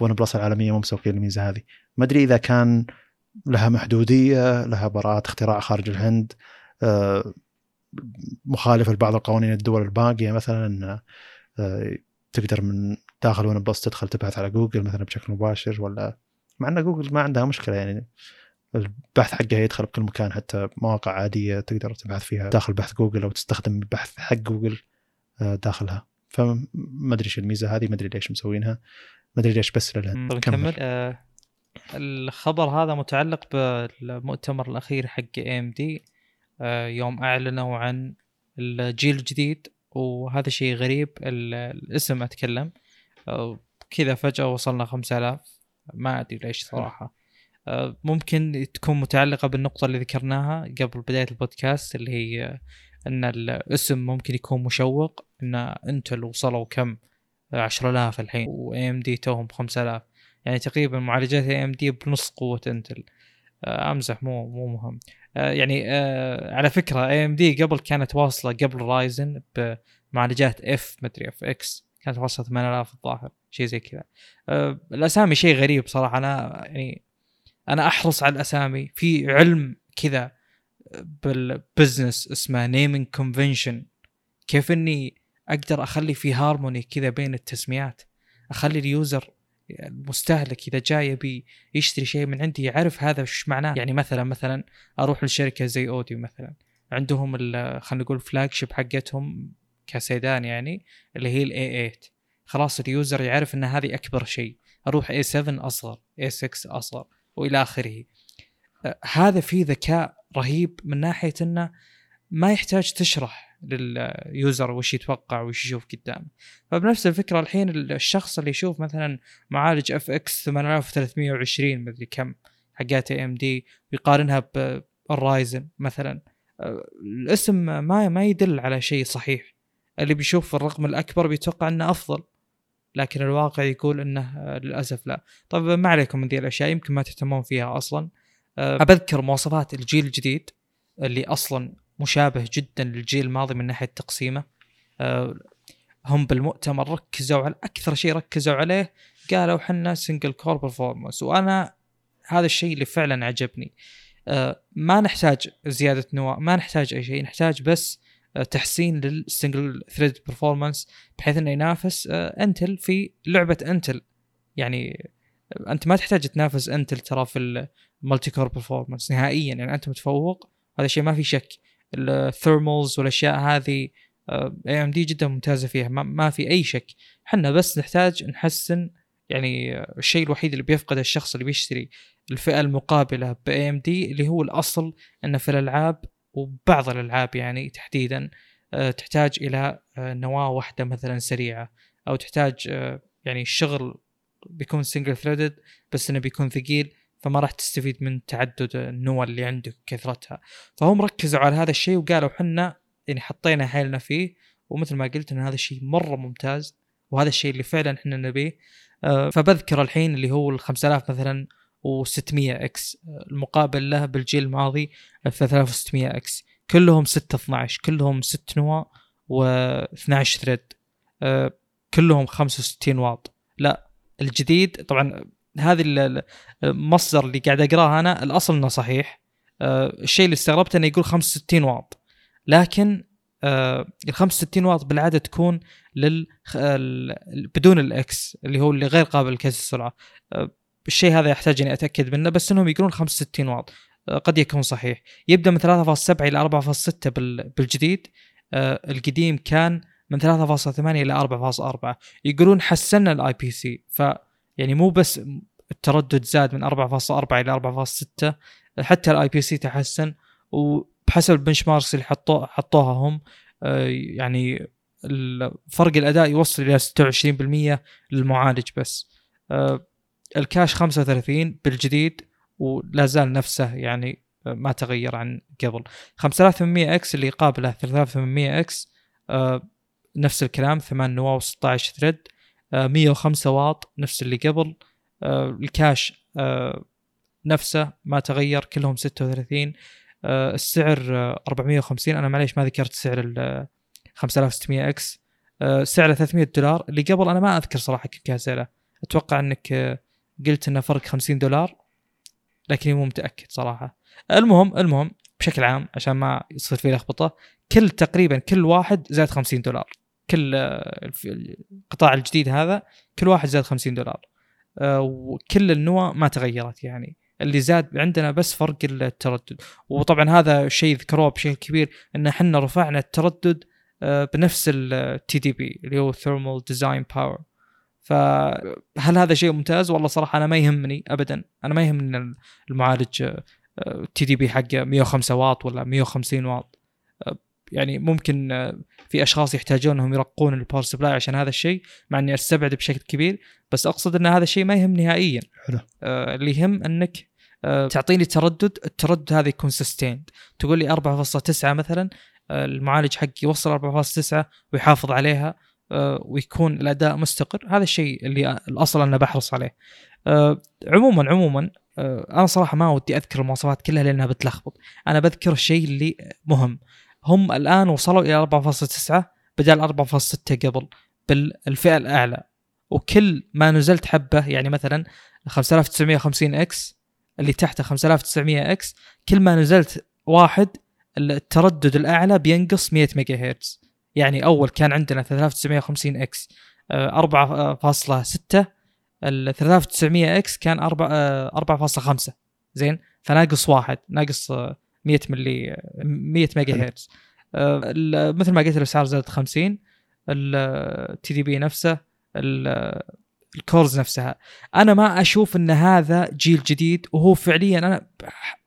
OnePlus العالمية مو مسوقين الميزة هذه. ما أدري إذا كان لها محدودية لها براءة اختراع خارج الهند آه، مخالفة لبعض القوانين الدول الباقية مثلا ان آه، تقدر من داخل OnePlus تدخل تبحث على جوجل مثلا بشكل مباشر ولا؟ مع إن جوجل ما عندها مشكلة يعني البحث حقها يدخل بكل مكان حتى مواقع عادية تقدر تبحث فيها داخل بحث جوجل أو تستخدم البحث حق جوجل آه، داخلها. فما أدري إيش الميزة هذه ما أدري ليش مسوينها ما أدري ليش بس للهند. طيب نكمل آه الخبر هذا متعلق بالمؤتمر الأخير حق AMD يوم أعلنوا عن الجيل الجديد وهذا شيء غريب ال- الاسم أتكلم آه، كذا فجأة وصلنا 5000 ما أدري ليش صراحة. آه، ممكن تكون متعلقة بالنقطة اللي ذكرناها قبل بداية البودكاست اللي هي آه، إن الاسم ممكن يكون مشوق إن أنتل وصلوا كم؟ 10000 الحين و AMD توهم 5000 يعني تقريبا معالجات AMD بنص قوة إنتل. آه، أمزح مو مو مهم. آه، يعني آه، على فكرة AMD قبل كانت واصلة قبل Ryzen بمعالجات F مدري FX كانت واصلة 8000 الظاهر شيء زي كذا. الأسامي شيء غريب صراحة. أنا يعني أنا أحرص على الأسامي. في علم كذا بال business اسمه naming convention كيف إني أقدر أخلي في هارموني كذا بين التسميات؟ أخلي ال user المستهلك إذا جاي يبي يشتري شيء من عندي يعرف هذا وش معناه. يعني مثلا مثلا أروح لشركة زي اودي مثلا. عندهم خلينا نقول flagship حقتهم كسيدان يعني اللي هي ال A8 خلاص ال user يعرف إن هذه أكبر شيء. أروح A7 أصغر A6 أصغر وإلى آخره. آه، هذا فيه ذكاء رهيب من ناحية إنه ما يحتاج تشرح. لل user وش يتوقع وش يشوف قدامه فبنفس الفكرة الحين الشخص اللي يشوف مثلا معالج FX 8320 مدري كم حقات AMD ويقارنها بال Ryzen مثلا. آه، الاسم ما ما يدل على شيء صحيح. اللي بيشوف الرقم الأكبر بيتوقع إنه أفضل لكن الواقع يقول إنه آه، للأسف لا. طيب ما عليكم من ذي الأشياء يمكن ما تهتمون فيها أصلا. أه، أبذكر مواصفات الجيل الجديد اللي أصلا مشابه جدا للجيل الماضي من ناحية تقسيمه. أه، هم بالمؤتمر ركزوا على أكثر شيء ركزوا عليه قالوا حنا single core performance وأنا هذا الشيء اللي فعلا عجبني. أه، ما نحتاج زيادة نواة ما نحتاج أي شيء نحتاج بس أه، تحسين لل single thread performance بحيث إنه ينافس انتل في لعبة انتل يعني أنت ما تحتاج تنافس انتل ترى في ال multi core performance نهائيا يعني أنت متفوق هذا شيء ما في شك. ال thermals والأشياء هذه AMD جدا ممتازة فيها ما, ما في أي شك. إحنا بس نحتاج نحسن يعني آه، الشيء الوحيد اللي بيفقده الشخص اللي بيشتري الفئة المقابلة ب AMD اللي هو الأصل انه في الألعاب وبعض الألعاب يعني تحديدا آه، تحتاج إلى آه، نواة واحدة مثلا سريعة أو تحتاج يعني الشغل بيكون single threaded بس إنه بيكون ثقيل. فما راح تستفيد من تعدد النوى اللي عندك كثرتها. فهم ركزوا على هذا الشيء وقالوا حنا يعني حطينا حيلنا فيه ومثل ما قلت إن هذا الشيء مرة ممتاز وهذا الشيء اللي فعلا إحنا نبيه. آه، فبذكر الحين اللي هو ال 5000 مثلا و600 X المقابل له بالجيل الماضي ال 3600 X. كلهم 6 12 كلهم 6 نواه و12 thread. آه، كلهم 65 واط. لا الجديد طبعا هذه ال- ال- المصدر اللي قاعد أقراه أنا الأصل إنه صحيح. آه، الشيء اللي استغربته أنه يقول 65 واط. لكن آه، ال 65 واط بالعادة تكون لل بدون ال X اللي هو اللي غير قابل لقياس السرعة. آه، الشيء هذا يحتاج إني أتأكد منه بس إنهم يقولون 65 واط. قد يكون صحيح. يبدأ من 3.7 إلى 4.6 بال- بالجديد. القديم كان من 3.8 إلى 4.4 يقولون حسنا ال IPC ف يعني مو بس التردد زاد من 4.4 إلى 4.6 حتى ال IPC تحسن. وبحسب ال benchmarks اللي حطوه حطوها هم آه، يعني فرق الأداء يوصل إلى 26% للمعالج بس. آه، ال cache 35 بالجديد ولا زال نفسه يعني آه، ما تغير عن قبل. 5800 X اللي يقابله 3800 X نفس الكلام 8 نواه و16 thread. 105 واط نفس اللي قبل. آه، ال cache آه، نفسه ما تغير كلهم 36 آه، السعر آه، 450 أنا معليش ما ذكرت سعر ال 5600 X. آه، سعره 300 دولار. اللي قبل أنا ما أذكر صراحة كم كان سعره. أتوقع إنك آه، قلت إنه فرق 50 دولار لكني مو متأكد صراحة. المهم المهم بشكل عام عشان ما يصير في لخبطة كل تقريبا كل واحد زاد 50 دولار. كل آه، القطاع الجديد هذا كل واحد زاد 50 دولار. آه، وكل النوع ما تغيرت يعني. اللي زاد عندنا بس فرق التردد. وطبعا هذا شيء ذكروه بشكل كبير إن إحنا رفعنا التردد آه، بنفس ال TDP اللي هو thermal design power فهل هذا شيء ممتاز؟ والله صراحة أنا ما يهمني ابدا. أنا ما يهمني المعالج TDP حقه 105 واط ولا 150 واط. يعني ممكن آه، في أشخاص يحتاجون إنهم يرقون ال power supply عشان هذا الشيء مع إني أستبعد بشكل كبير بس أقصد إن هذا الشيء ما يهم نهائيا. حلو. آه، اللي يهم إنك آه، تعطيني تردد التردد هذا يكون سستيند تقول لي 4.9 مثلا آه، المعالج حقي يوصل 4.9 ويحافظ عليها آه، ويكون الأداء مستقر. هذا الشيء اللي الأصل أنا بحرص عليه. آه، عموما عموما آه، أنا صراحة ما ودي أذكر المواصفات كلها لأنها بتلخبط. أنا بذكر الشيء اللي مهم. هم الآن وصلوا إلى 4.9 بدل 4.6 قبل بالفئة الأعلى. وكل ما نزلت حبة يعني مثلا 5950 X اللي تحته 5900 X كل ما نزلت واحد التردد الأعلى بينقص 100 ميجا هرتز يعني أول كان عندنا 3950 X 4.6 ال 3900 X كان 4 آه، 4.5 زين؟ فناقص واحد ناقص آه، 100 ملي آه، 100 ميجا. هرتز. آه، مثل ما قلت الاسعار زادت 50 ال TDP نفسه ال- ال cores نفسها. أنا ما أشوف إن هذا جيل جديد وهو فعليا أنا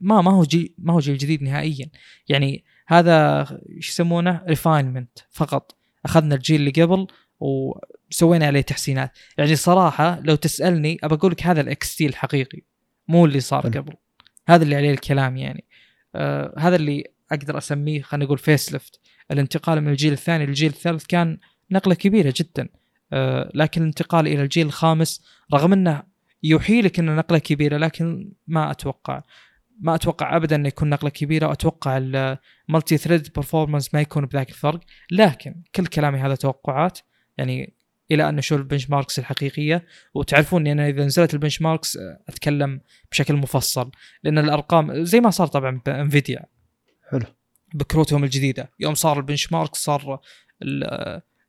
ما ما هو جيل ما هو جيل جديد نهائيا. يعني هذا إيش يسمونه؟ refinement فقط. أخذنا الجيل اللي قبل وسوينا عليه تحسينات. يعني صراحة لو تسألني ابى أقول لك هذا ال XT الحقيقي مو اللي صار. قبل. هذا اللي عليه الكلام يعني. آه هذا اللي أقدر أسميه خلينا نقول facelift الانتقال من الجيل الثاني للجيل الثالث كان نقلة كبيرة جدا. آه لكن الانتقال إلى الجيل الخامس رغم إنه يوحي لك إنه نقلة كبيرة لكن ما أتوقع ما أتوقع ابدا إنه يكون نقلة كبيرة. واتوقع ال multi-thread performance ما يكون بذاك الفرق. لكن كل كلامي هذا توقعات يعني إلى أن نشوف ال benchmarks الحقيقية. وتعرفون اني أنا إذا نزلت ال benchmarks أتكلم بشكل مفصل لأن الأرقام زي ما صار طبعا ب Nvidia حلو. بكروتهم الجديدة. يوم صار ال benchmark صار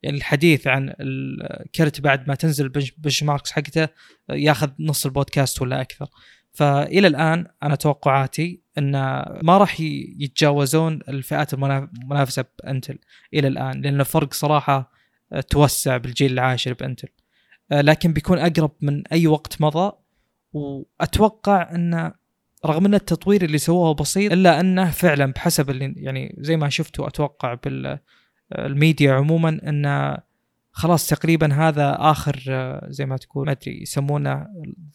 يعني الحديث عن الكرت بعد ما تنزل ال bench benchmarks حقته ياخذ نص البودكاست ولا أكثر. فإلى الآن أنا توقعاتي إن ما راح يتجاوزون الفئات المنا- المنافسة ب Intel إلى الآن لأن الفرق صراحة توسع بالجيل العاشر ب Intel. آه، لكن بيكون أقرب من أي وقت مضى وأتوقع أن رغم أن التطوير اللي سووه بسيط إلا أنه فعلا بحسب اللي يعني زي ما شفتوا أتوقع بالميديا عموما انه خلاص تقريبا هذا آخر آه، زي ما تقول ما أدري يسمونه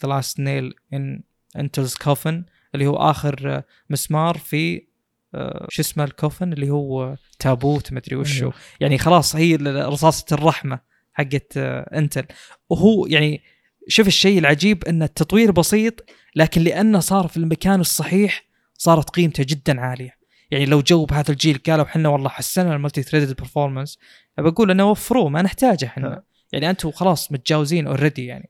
the last nail in Intel's coffin اللي هو آخر آه، مسمار في آه، شو اسمه ال coffin اللي هو تابوت ما أدري وشو. أيوه. يعني خلاص هي رصاصة الرحمة حقت آه، Intel. وهو يعني شوف الشيء العجيب إن التطوير بسيط لكن لأنه صار في المكان الصحيح صارت قيمته جدا عالية. يعني لو جو بهذا الجيل قالوا إحنا والله حسنا ال multi-threaded performance بقول إنه وفروه ما نحتاجه إحنا. يعني أنتم خلاص متجاوزين already يعني.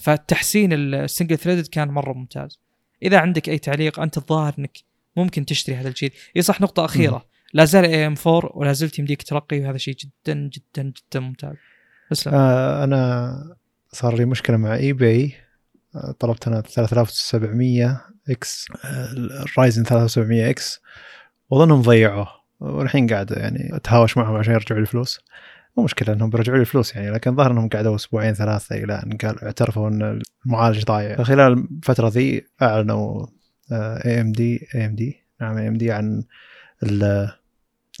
فالتحسين ال single threaded كان مرة ممتاز. إذا عندك أي تعليق أنت الظاهر إنك ممكن تشتري هذا الجيل. اي صح نقطة أخيرة. لا زال AM 4 ولا زلت يمديك ترقي وهذا شيء جدا جدا جدا ممتاز. اسلم. آه أنا صار لي مشكلة مع eBay طلبت أنا 3700 X ال Ryzen 3700 X. واظنهم ضيعوه. والحين قاعد يعني أتهاوش معهم عشان يرجعوا لي الفلوس. مو مشكلة إنهم بيرجعوا لي الفلوس يعني لكن ظهر إنهم قعدوا أسبوعين ثلاثة إلى أن قال اعترفوا إن المعالج ضايع. خلال الفترة ذي أعلنوا AMD اي ام دي نعم اي ام دي عن ال-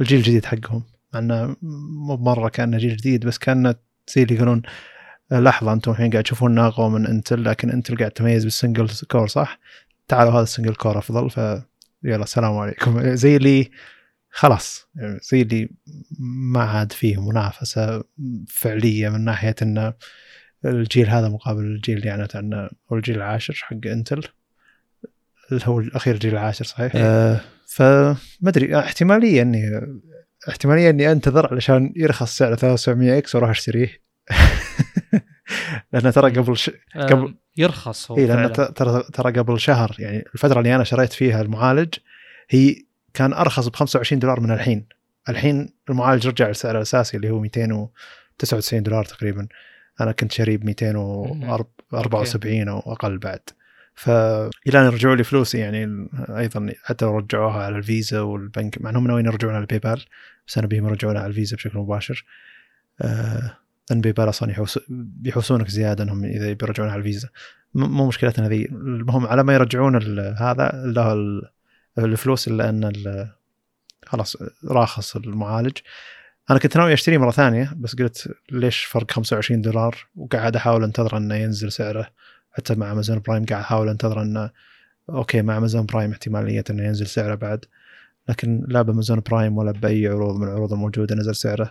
الجيل الجديد حقهم. مع إنه مو مره كأنه جيل جديد بس كأنه زي اللي يقولون لحظة أنتم الحين قاعد تشوفون انه اقوى من Intel لكن Intel قاعد تميز بال single core صح؟ تعالوا هذا ال single core أفضل ف يلا السلام عليكم. زي اللي خلاص يعني زي اللي ما عاد فيه منافسة فعلية من ناحية إن الجيل هذا مقابل الجيل اللي أعلنت عنه هو الجيل العاشر حق انتل اللي هو الأخير الجيل العاشر صحيح؟ آه فما ادري احتمالية اني احتمالية إني أنتظر علشان يرخص سعره 3700 إكس وأروح أشتريه. لأنه ترى قبل ش... قبل آم، يرخص هو اي لأن. ترى ترى قبل شهر يعني الفترة اللي أنا شريت فيها المعالج هي كان أرخص ب 25 دولار من الحين. الحين المعالج رجع لسعره الأساسي اللي هو 299 دولار تقريبا. أنا كنت شاريه ب 274 أو أقل بعد. فالى أن رجعوا لي فلوسي يعني أيضا حتى رجعوها على الفيزا والبنك مع إنهم ناويين يرجعونها على ال PayPal بس أنا أبيهم يرجعونها على الفيزا بشكل مباشر. آه، لأن PayPal أصلا يحوس بيحوسونك زيادة إنهم إذا بيرجعونها على الفيزا. مو مشكلتنا ذي. المهم على ما يرجعون هذا ال- الفلوس إلا أن خلاص راخص المعالج. أنا كنت ناوي اشتريه مرة ثانية بس قلت ليش فرق 25 دولار؟ وقاعد أحاول أنتظر أنه ينزل سعره. حتى مع Amazon Prime قاعد أحاول أنتظر انه okay مع Amazon Prime احتمالية إنه ينزل سعره بعد لكن لا ب Amazon Prime ولا بأي عروض من العروض الموجودة نزل سعره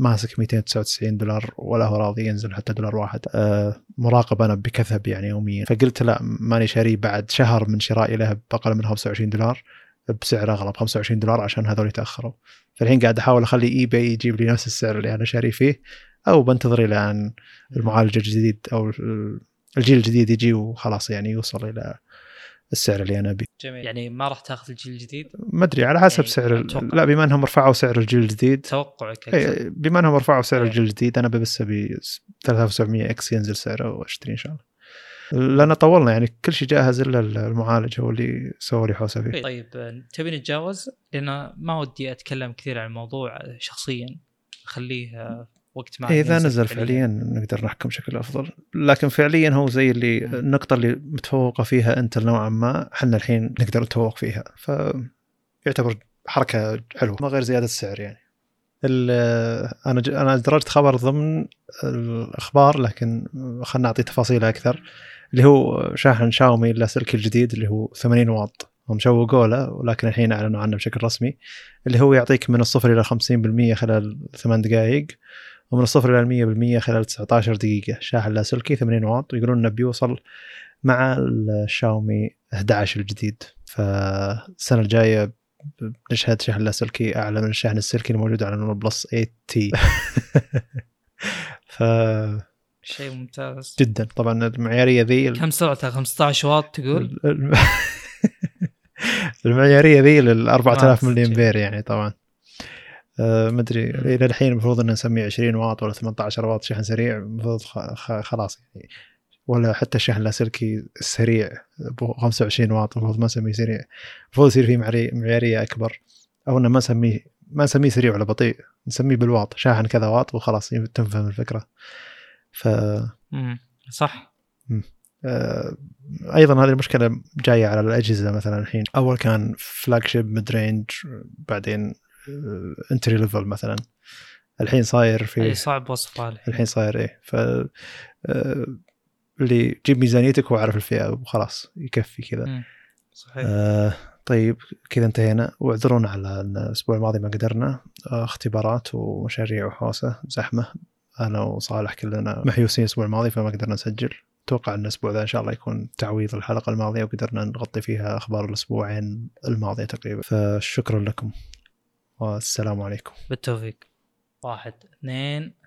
ماسك 299 دولار ولا هو راضي ينزل حتى دولار واحد. أه مراقب أنا بكثب يعني يوميا. فقلت لا ماني شاريه بعد شهر من شرائي له بأقل من 25 دولار بسعر اغلى ب 25 دولار عشان هذول يتأخروا. فالحين قاعد أحاول أخلي eBay يجيب لي نفس السعر اللي أنا شاري فيه أو بنتظر إلى أن المعالج الجديد أو الجيل الجديد يجي وخلاص يعني يوصل إلى السعر اللي أنا أبيه. جميل. يعني ما راح تاخذ الجيل الجديد؟ ما أدري على حسب يعني سعر ال-. لا بما أنهم رفعوا سعر الجيل الجديد. توقعك. إيه، بما أنهم رفعوا سعر إيه. الجيل الجديد أنا بس أبي 3700 X ينزل سعره واشتري إن شاء الله. لأن طولنا يعني كل شيء جاهز إلا المعالج هو اللي سوى لي حوسه فيه. طيب تبي نتجاوز لأن ما ودي أتكلم كثير عن الموضوع شخصيا. خليه وقت ما إيه، إذا نزل فعليا. نقدر نحكم بشكل أفضل. لكن فعليا هو زي اللي. النقطة اللي متفوقة فيها انت نوعا ما إحنا الحين نقدر نتفوق فيها. فيعتبر حركة حلوة ما غير زيادة السعر يعني. ال- أنا أنا درجت خبر ضمن الأخبار لكن خلنا نعطي تفاصيل أكثر اللي هو شاحن شاومي اللاسلكي الجديد اللي هو 80 واط. هم شوقوا له ولكن الحين أعلنوا عنه بشكل رسمي اللي هو يعطيك من الصفر إلى 50% خلال ثمان دقائق ومن الصفر إلى المية بالمية خلال 19 دقيقة. شاحن لاسلكي 80 واط ويقولون إنه بيوصل مع الشاومي 11 الجديد. فالسنة الجاية بنشهد شحن لاسلكي أعلى من الشحن السلكي الموجود على ال OnePlus 8 T. ف شيء ممتاز. جدا. طبعا المعيارية ذي كم سرعتها 15 واط تقول؟ الم- المعيارية ذي لل 4000 ما ملي. امبير يعني طبعا. ما أدري. إلى الحين المفروض ان نسميه 20 واط ولا 18 واط شحن سريع المفروض خلاص يعني. ولا حتى الشحن اللاسلكي السريع ب 25 واط المفروض ما نسميه سريع. المفروض يصير فيه معيارية أكبر. أو إنه ما نسميه ما نسميه سريع ولا بطيء نسميه بالواط شاحن كذا واط وخلاص تنفهم الفكرة. ف مم. صح. آه، أيضا هذه المشكلة جاية على الأجهزة مثلا الحين. أول كان flagship mid range بعدين entry level مثلا. الحين صاير أي في صعب وصفها الحين الحين صاير إيه. ف آه، اللي جيب ميزانيتك وعارف الفئة وخلاص يكفي كذا. صحيح. آه طيب كذا انتهينا. واعذرونا على إن الأسبوع الماضي ما قدرنا. آه اختبارات ومشاريع وحوسة زحمة. أنا وصالح كلنا محيوسين الأسبوع الماضي فما قدرنا نسجل. أتوقع إن الأسبوع ذا إن شاء الله يكون تعويض الحلقة الماضية وقدرنا نغطي فيها أخبار الأسبوعين الماضية تقريبا. فشكرا لكم. والسلام عليكم. بالتوفيق. واحد اثنين.